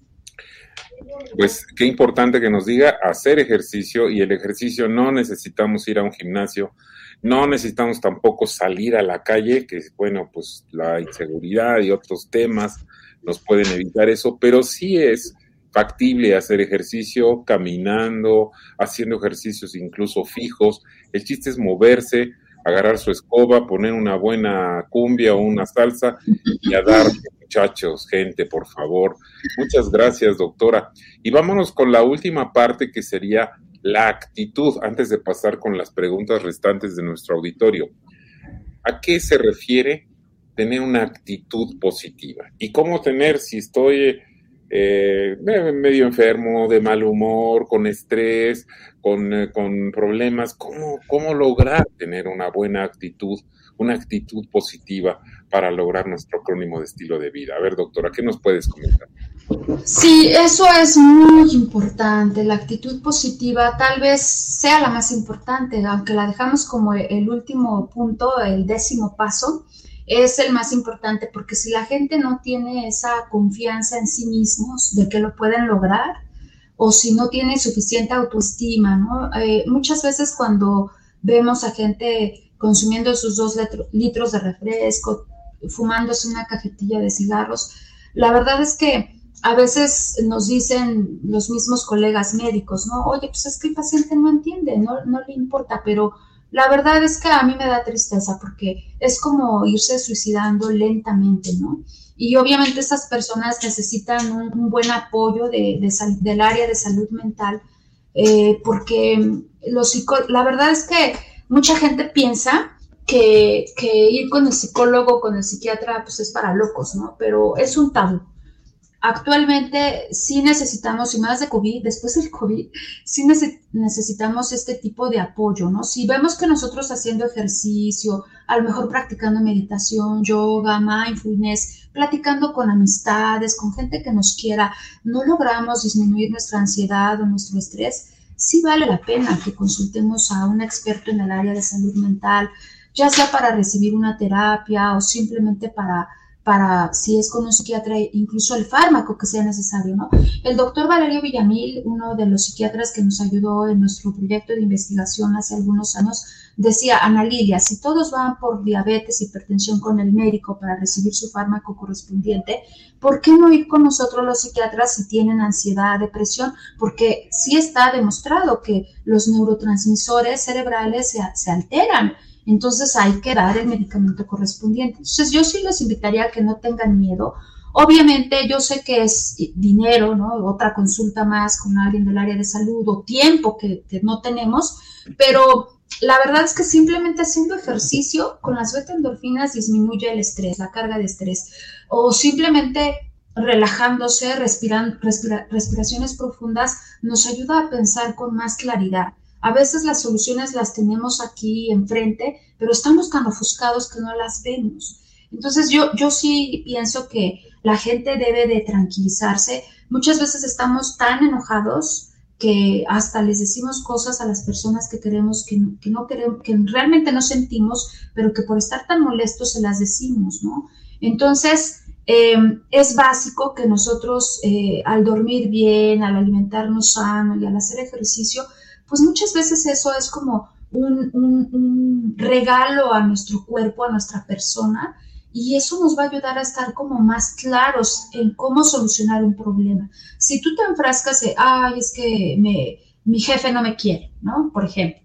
Pues qué importante que nos diga hacer ejercicio y el ejercicio no necesitamos ir a un gimnasio, no necesitamos tampoco salir a la calle, que bueno, pues la inseguridad y otros temas nos pueden evitar eso, pero sí es factible hacer ejercicio caminando, haciendo ejercicios incluso fijos. El chiste es moverse, agarrar su escoba, poner una buena cumbia o una salsa y a dar, muchachos, gente, por favor. Muchas gracias, doctora. Y vámonos con la última parte que sería la actitud, antes de pasar con las preguntas restantes de nuestro auditorio. ¿A qué se refiere tener una actitud positiva? ¿Y cómo tener si estoy eh, medio enfermo, de mal humor, con estrés, con, eh, con problemas, ¿cómo, ¿cómo lograr tener una buena actitud, una actitud positiva para lograr nuestro acrónimo de estilo de vida? A ver, doctora, ¿qué nos puedes comentar? Sí, eso es muy importante. La actitud positiva tal vez sea la más importante, aunque la dejamos como el último punto, el décimo paso es el más importante, porque si la gente no tiene esa confianza en sí mismos de que lo pueden lograr, o si no tiene suficiente autoestima, ¿no? Eh, muchas veces cuando vemos a gente consumiendo sus dos litros de refresco, fumándose una cajetilla de cigarros, la verdad es que a veces nos dicen los mismos colegas médicos, ¿no? Oye, pues es que el paciente no entiende, no, no le importa, pero la verdad es que a mí me da tristeza porque es como irse suicidando lentamente, ¿no? Y obviamente esas personas necesitan un, buen apoyo de, del área de salud mental eh, porque los la verdad es que mucha gente piensa que, que, ir con el psicólogo, con el psiquiatra, pues es para locos, ¿no? Pero es un tabú actualmente sí necesitamos, y más de COVID, después del COVID, sí necesitamos este tipo de apoyo, ¿no? Si vemos que nosotros haciendo ejercicio, a lo mejor practicando meditación, yoga, mindfulness, platicando con amistades, con gente que nos quiera, no logramos disminuir nuestra ansiedad o nuestro estrés, sí vale la pena que consultemos a un experto en el área de salud mental, ya sea para recibir una terapia o simplemente para para, si es con un psiquiatra, incluso el fármaco que sea necesario, ¿no? El doctor Valerio Villamil, uno de los psiquiatras que nos ayudó en nuestro proyecto de investigación hace algunos años, decía, Ana Lilia, si todos van por diabetes, hipertensión con el médico para recibir su fármaco correspondiente, ¿por qué no ir con nosotros los psiquiatras si tienen ansiedad, depresión? Porque sí está demostrado que los neurotransmisores cerebrales se, se alteran entonces hay que dar el medicamento correspondiente. Entonces yo sí les invitaría a que no tengan miedo. Obviamente yo sé que es dinero, ¿no? Otra consulta más con alguien del área de salud o tiempo que, no tenemos, pero la verdad es que simplemente haciendo ejercicio con las beta endorfinas disminuye el estrés, la carga de estrés, o simplemente relajándose, respirando, respiraciones profundas, nos ayuda a pensar con más claridad. A veces las soluciones las tenemos aquí enfrente, pero estamos tan ofuscados que no las vemos. Entonces yo, yo sí pienso que la gente debe de tranquilizarse. Muchas veces estamos tan enojados que hasta les decimos cosas a las personas que queremos, que, no queremos, que realmente no sentimos, pero que por estar tan molestos se las decimos, ¿no? Entonces, em, es básico que nosotros eh, al dormir bien, al alimentarnos sano y al hacer ejercicio, pues muchas veces eso es como un, regalo a nuestro cuerpo, a nuestra persona, y eso nos va a ayudar a estar como más claros en cómo solucionar un problema. Si tú te enfrascas de, ay, es que mi jefe no me quiere, ¿no? Por ejemplo.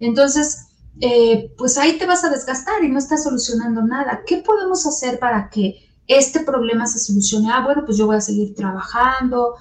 Entonces, eh, pues ahí te vas a desgastar y no estás solucionando nada. ¿Qué podemos hacer para que este problema se solucione? Ah, bueno, pues yo voy a seguir trabajando,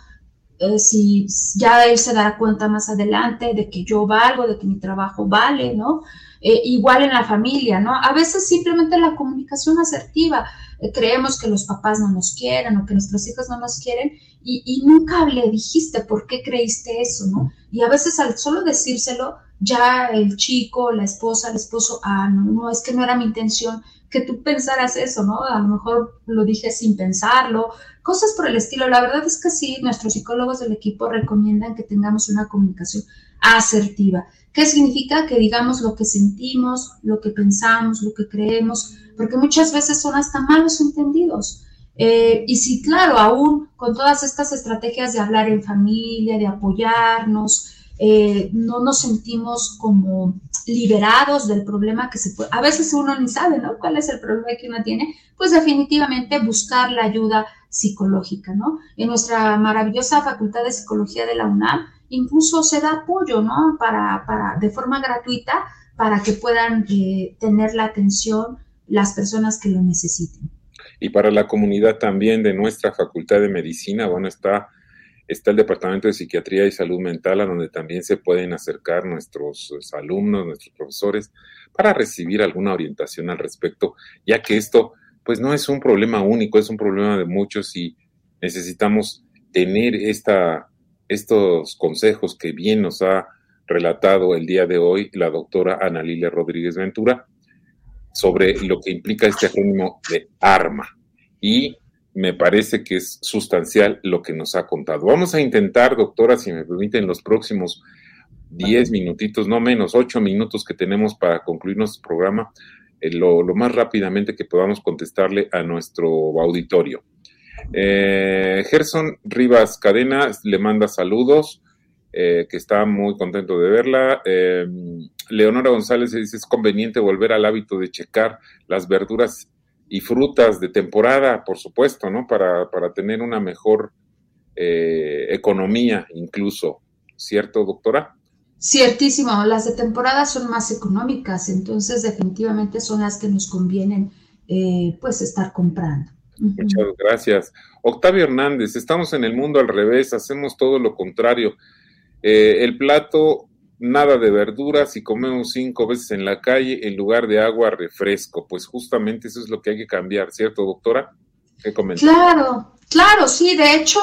eh, si ya él se dará cuenta más adelante de que yo valgo, de que mi trabajo vale, ¿no? Eh, igual en la familia, ¿no? A veces simplemente la comunicación asertiva, eh, creemos que los papás no nos quieren o que nuestros hijos no nos quieren y, y, nunca le dijiste por qué creíste eso, ¿no? Y a veces al solo decírselo, ya el chico, la esposa, el esposo, ah, no, no, es que no era mi intención que tú pensaras eso, ¿no? A lo mejor lo dije sin pensarlo, cosas por el estilo. La verdad es que sí, nuestros psicólogos del equipo recomiendan que tengamos una comunicación asertiva. ¿Qué significa? Que digamos lo que sentimos, lo que pensamos, lo que creemos, porque muchas veces son hasta malos entendidos. Eh, y si, claro, aún con todas estas estrategias de hablar en familia, de apoyarnos, eh, no nos sentimos como liberados del problema que se puede, a veces uno ni sabe, ¿no? ¿Cuál es el problema que uno tiene? Pues definitivamente buscar la ayuda psicológica, ¿no? En nuestra maravillosa Facultad de Psicología de la UNAM incluso se da apoyo, ¿no? Para, para de forma gratuita para que puedan eh, tener la atención las personas que lo necesiten. Y para la comunidad también de nuestra Facultad de Medicina, bueno, está, está el Departamento de Psiquiatría y Salud Mental, a donde también se pueden acercar nuestros alumnos, nuestros profesores, para recibir alguna orientación al respecto, ya que esto, pues no es un problema único, es un problema de muchos y necesitamos tener esta, estos consejos que bien nos ha relatado el día de hoy la doctora Ana Lilia Rodríguez Ventura sobre lo que implica este acrónimo de ARMA. Y me parece que es sustancial lo que nos ha contado. Vamos a intentar, doctora, si me permiten, los próximos 10 minutitos, no menos, 8 minutos que tenemos para concluir nuestro programa, eh, lo, más rápidamente que podamos contestarle a nuestro auditorio. Eh, Gerson Rivas Cadena le manda saludos. Eh, que está muy contento de verla. Eh, Leonora González dice, es conveniente volver al hábito de checar las verduras y frutas de temporada, por supuesto, ¿no? Para, para tener una mejor eh, economía incluso, ¿cierto, doctora? Ciertísimo, las de temporada son más económicas, entonces definitivamente son las que nos convienen pues estar comprando. Muchas gracias. Octavio Hernández, estamos en el mundo al revés, hacemos todo lo contrario. Eh, el plato, nada de verduras y comemos cinco veces en la calle en lugar de agua, refresco. Pues justamente eso es lo que hay que cambiar, ¿cierto, doctora? ¿Qué Claro, claro, sí. De hecho,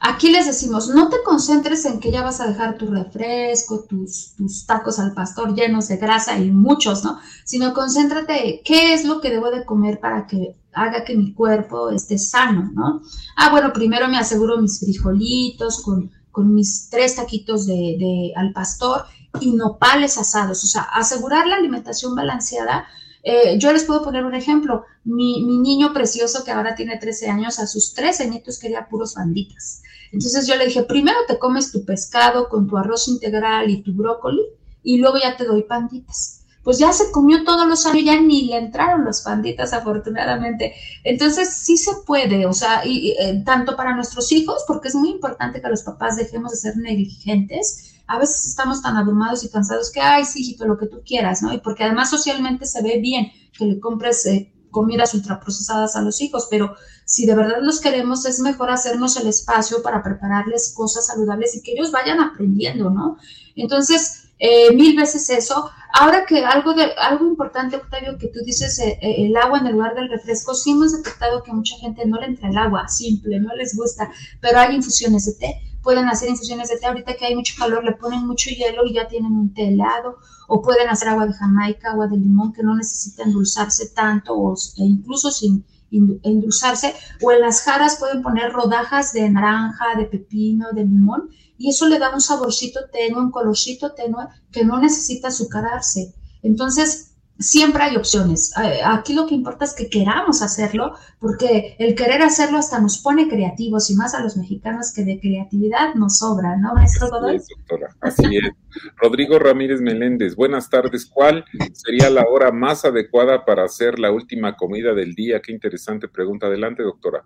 aquí les decimos, no te concentres en que ya vas a dejar tu refresco, tus, tus tacos al pastor llenos de grasa y muchos, ¿no? Sino concéntrate qué es lo que debo de comer para que haga que mi cuerpo esté sano, ¿no? Ah, bueno, primero me aseguro mis frijolitos con con mis tres taquitos de, al pastor y nopales asados, o sea, asegurar la alimentación balanceada. Eh, yo les puedo poner un ejemplo. Mi, niño precioso que ahora tiene 13 años, a sus tres añitos quería puros banditas. Entonces yo le dije, primero te comes tu pescado con tu arroz integral y tu brócoli y luego ya te doy panditas pues ya se comió todos los años, ya ni le entraron los panditas afortunadamente. Entonces sí se puede, o sea, eh, tanto para nuestros hijos, porque es muy importante que los papás dejemos de ser negligentes. A veces estamos tan abrumados y cansados que, ay, sí, hijito, lo que tú quieras, ¿no? Y porque además socialmente se ve bien que le compres eh, comidas ultraprocesadas a los hijos, pero si de verdad los queremos, es mejor hacernos el espacio para prepararles cosas saludables y que ellos vayan aprendiendo, ¿no? Entonces, eh, mil veces eso. Ahora que algo de algo importante, Octavio, que tú dices eh, eh, el agua en el lugar del refresco, sí hemos detectado que mucha gente no le entra el agua simple, no les gusta, pero hay infusiones de té. Pueden hacer infusiones de té. Ahorita que hay mucho calor, le ponen mucho hielo y ya tienen un té helado. O pueden hacer agua de Jamaica, agua de limón, que no necesita endulzarse tanto o e incluso sin endulzarse. O en las jaras pueden poner rodajas de naranja, de pepino, de limón y eso le da un saborcito tenue, un colorcito tenue que no necesita azucararse. Entonces, siempre hay opciones. Eh, aquí lo que importa es que queramos hacerlo, porque el querer hacerlo hasta nos pone creativos y más a los mexicanos que de creatividad nos sobra, ¿no, maestro Godoy? Así es, doctora. Así es. Rodrigo Ramírez Meléndez, buenas tardes. ¿Cuál sería la hora más adecuada para hacer la última comida del día? Qué interesante pregunta. Adelante, doctora.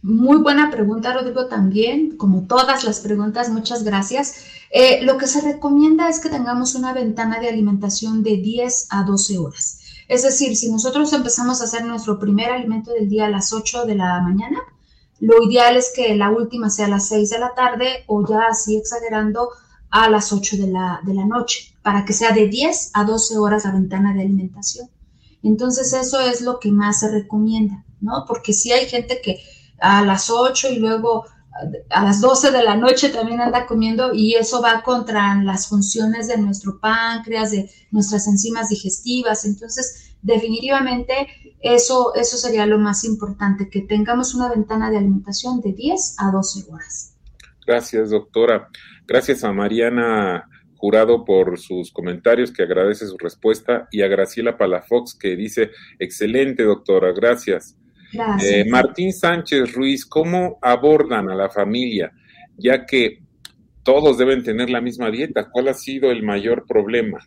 Muy buena pregunta, Rodrigo, también, como todas las preguntas, muchas gracias. Eh, lo que se recomienda es que tengamos una ventana de alimentación de 10 a 12 horas. Es decir, si nosotros empezamos a hacer nuestro primer alimento del día a las 8 de la mañana, lo ideal es que la última sea a las 6 de la tarde o ya así exagerando a las 8 de la, de la noche, para que sea de 10 a 12 horas la ventana de alimentación. Entonces eso es lo que más se recomienda, ¿no? Porque si hay gente que a las 8 y luego a las 12 de la noche también anda comiendo y eso va contra las funciones de nuestro páncreas, de nuestras enzimas digestivas. Entonces, definitivamente eso, eso sería lo más importante, que tengamos una ventana de alimentación de 10 a 12 horas. Gracias, doctora. Gracias a Mariana Jurado por sus comentarios, que agradece su respuesta, y a Graciela Palafox, que dice, excelente, doctora, gracias. Eh, Martín Sánchez Ruiz, ¿cómo abordan a la familia? Ya que todos deben tener la misma dieta. ¿Cuál ha sido el mayor problema?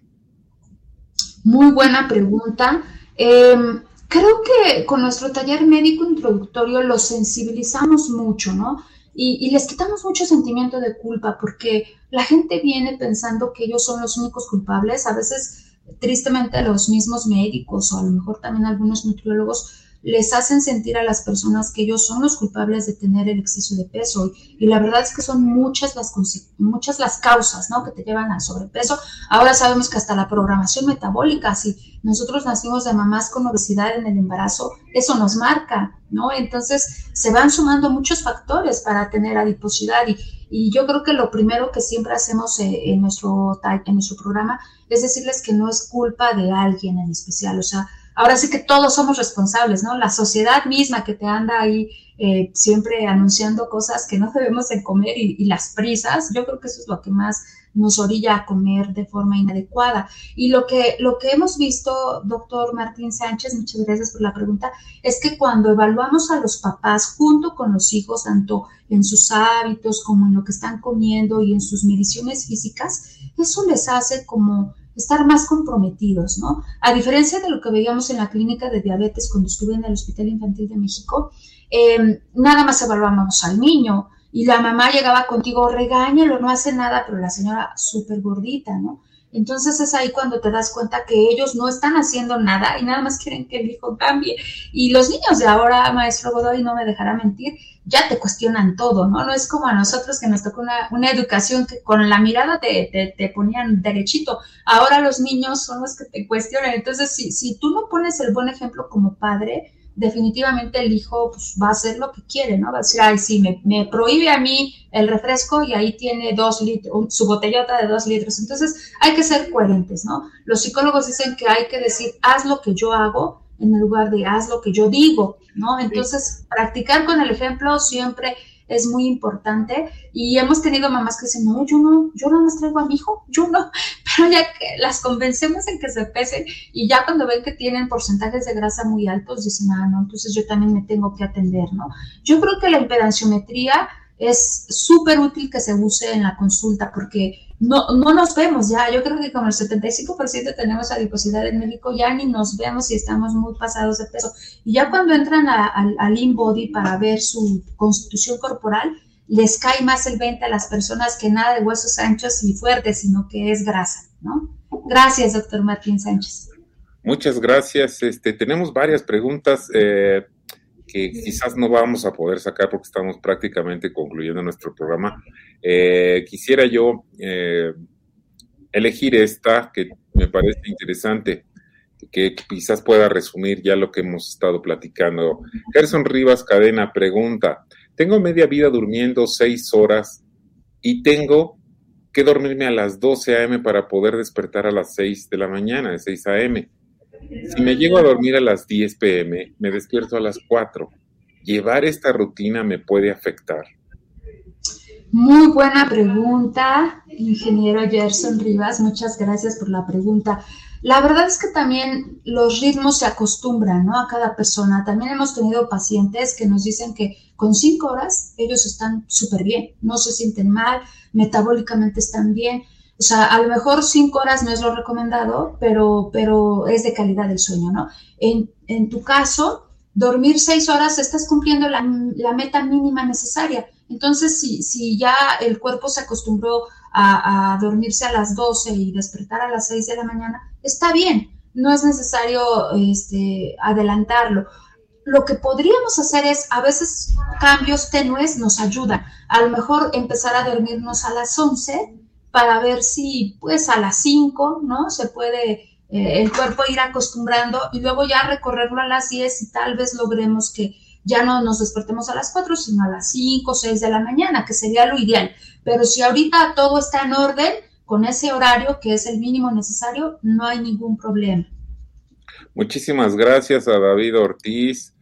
Muy buena pregunta. Em, Creo que con nuestro taller médico introductorio los sensibilizamos mucho, ¿no? Y, y, les quitamos mucho sentimiento de culpa porque la gente viene pensando que ellos son los únicos culpables. A veces, tristemente, los mismos médicos o a lo mejor también algunos nutriólogos les hacen sentir a las personas que ellos son los culpables de tener el exceso de peso. Y la verdad es que son muchas las, muchas las causas ¿no? que te llevan al sobrepeso. Ahora sabemos que hasta la programación metabólica, si nosotros nacimos de mamás con obesidad en el embarazo, eso nos marca, ¿no? Entonces se van sumando muchos factores para tener adiposidad y, y yo creo que lo primero que siempre hacemos eh, en nuestro, en nuestro programa es decirles que no es culpa de alguien en especial, o sea, ahora sí que todos somos responsables, ¿no? La sociedad misma que te anda ahí eh, siempre anunciando cosas que no debemos de comer y, y, las prisas, yo creo que eso es lo que más nos orilla a comer de forma inadecuada. Y lo que, lo que hemos visto, doctor Martín Sánchez, muchas gracias por la pregunta, es que cuando evaluamos a los papás junto con los hijos, tanto en sus hábitos como en lo que están comiendo y en sus mediciones físicas, eso les hace como estar más comprometidos, ¿no? A diferencia de lo que veíamos en la clínica de diabetes cuando estuve en el Hospital Infantil de México, eh, nada más evaluábamos al niño y la mamá llegaba contigo, regáñalo, no hace nada, pero la señora súper gordita, ¿no? Entonces es ahí cuando te das cuenta que ellos no están haciendo nada y nada más quieren que el hijo cambie. Y los niños de ahora, maestro Godoy, no me dejará mentir, ya te cuestionan todo, ¿no? No es como a nosotros que nos tocó una, una educación que con la mirada te, te, ponían derechito. Ahora los niños son los que te cuestionan. Entonces, si, si tú no pones el buen ejemplo como padre, definitivamente el hijo pues, va a hacer lo que quiere, ¿no? Va a decir, ay, sí, me, me prohíbe a mí el refresco y ahí tiene dos litros, su botellota de dos litros. Entonces, hay que ser coherentes, ¿no? Los psicólogos dicen que hay que decir, haz lo que yo hago en lugar de haz lo que yo digo, ¿no? Entonces, practicar con el ejemplo siempre es muy importante y hemos tenido mamás que dicen, no, yo no, yo no más traigo a mi hijo, yo no, pero ya que las convencemos en que se pesen y ya cuando ven que tienen porcentajes de grasa muy altos, dicen, ah, no, entonces yo también me tengo que atender, ¿no? Yo creo que la impedanciometría es súper útil que se use en la consulta porque no, no nos vemos ya. Yo creo que como el 75% tenemos adiposidad en México, ya ni nos vemos y estamos muy pasados de peso. Y ya cuando entran al in-body para ver su constitución corporal, les cae más el 20 a las personas que nada de huesos anchos y fuertes, sino que es grasa, ¿no? Gracias, doctor Martín Sánchez. Muchas gracias. Este, tenemos varias preguntas. Eh, que quizás no vamos a poder sacar porque estamos prácticamente concluyendo nuestro programa. Eh, quisiera yo eh, elegir esta que me parece interesante, que quizás pueda resumir ya lo que hemos estado platicando. Gerson Rivas Cadena pregunta, tengo media vida durmiendo seis horas y tengo que dormirme a las 12 a.m. para poder despertar a las 6 de la mañana, de 6 a.m. Si me llego a dormir a las 10 pm, me despierto a las 4. ¿Llevar esta rutina me puede afectar? Muy buena pregunta, ingeniero Gerson Rivas. Muchas gracias por la pregunta. La verdad es que también los ritmos se acostumbran ¿no? a cada persona. También hemos tenido pacientes que nos dicen que con cinco horas ellos están súper bien, no se sienten mal, metabólicamente están bien. O sea, a lo mejor cinco horas no es lo recomendado, pero, pero es de calidad el sueño, ¿no? En, en tu caso, dormir seis horas estás cumpliendo la, la meta mínima necesaria. Entonces, si, si, ya el cuerpo se acostumbró a, a, dormirse a las 12 y despertar a las 6 de la mañana, está bien, no es necesario este, adelantarlo. Lo que podríamos hacer es, a veces cambios tenues nos ayudan. A lo mejor empezar a dormirnos a las 11 para ver si pues a las 5, ¿no? Se puede eh, el cuerpo ir acostumbrando y luego ya recorrerlo a las 10 y tal vez logremos que ya no nos despertemos a las 4, sino a las 5 o 6 de la mañana, que sería lo ideal. Pero si ahorita todo está en orden, con ese horario que es el mínimo necesario, no hay ningún problema. Muchísimas gracias a David Ortiz,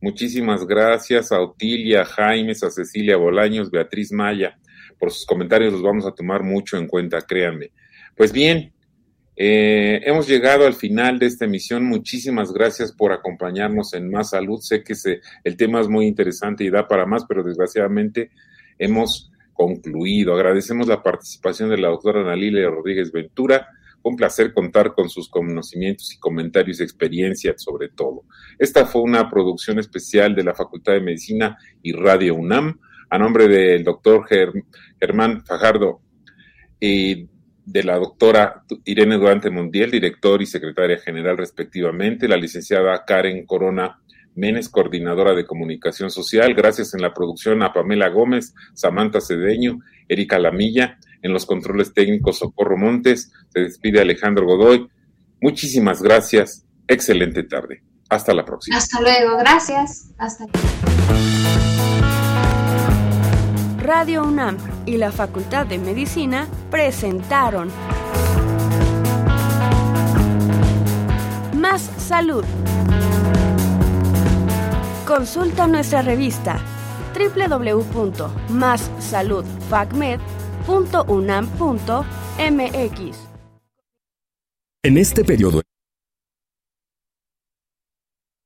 muchísimas gracias a Otilia Jaimes, a Cecilia Bolaños, Beatriz Maya por sus comentarios los vamos a tomar mucho en cuenta, créanme. Pues bien, eh, hemos llegado al final de esta emisión. Muchísimas gracias por acompañarnos en Más Salud. Sé que el tema es muy interesante y da para más, pero desgraciadamente hemos concluido. Agradecemos la participación de la doctora Ana Rodríguez Ventura, un placer contar con sus conocimientos y comentarios de experiencia sobre todo. Esta fue una producción especial de la Facultad de Medicina y Radio UNAM a nombre del doctor Germán Fajardo y de la doctora Irene Durante Mundial, director y secretaria general respectivamente, la licenciada Karen Corona Menes, coordinadora de comunicación social. Gracias en la producción a Pamela Gómez, Samantha Cedeño, Erika Lamilla, en los controles técnicos Socorro Montes. Se despide Alejandro Godoy. Muchísimas gracias. Excelente tarde. Hasta la próxima. Hasta luego. Gracias. Hasta Radio UNAM y la Facultad de Medicina presentaron Más Salud. Consulta nuestra revista www.massaludfacmed.unam.mx. En este periodo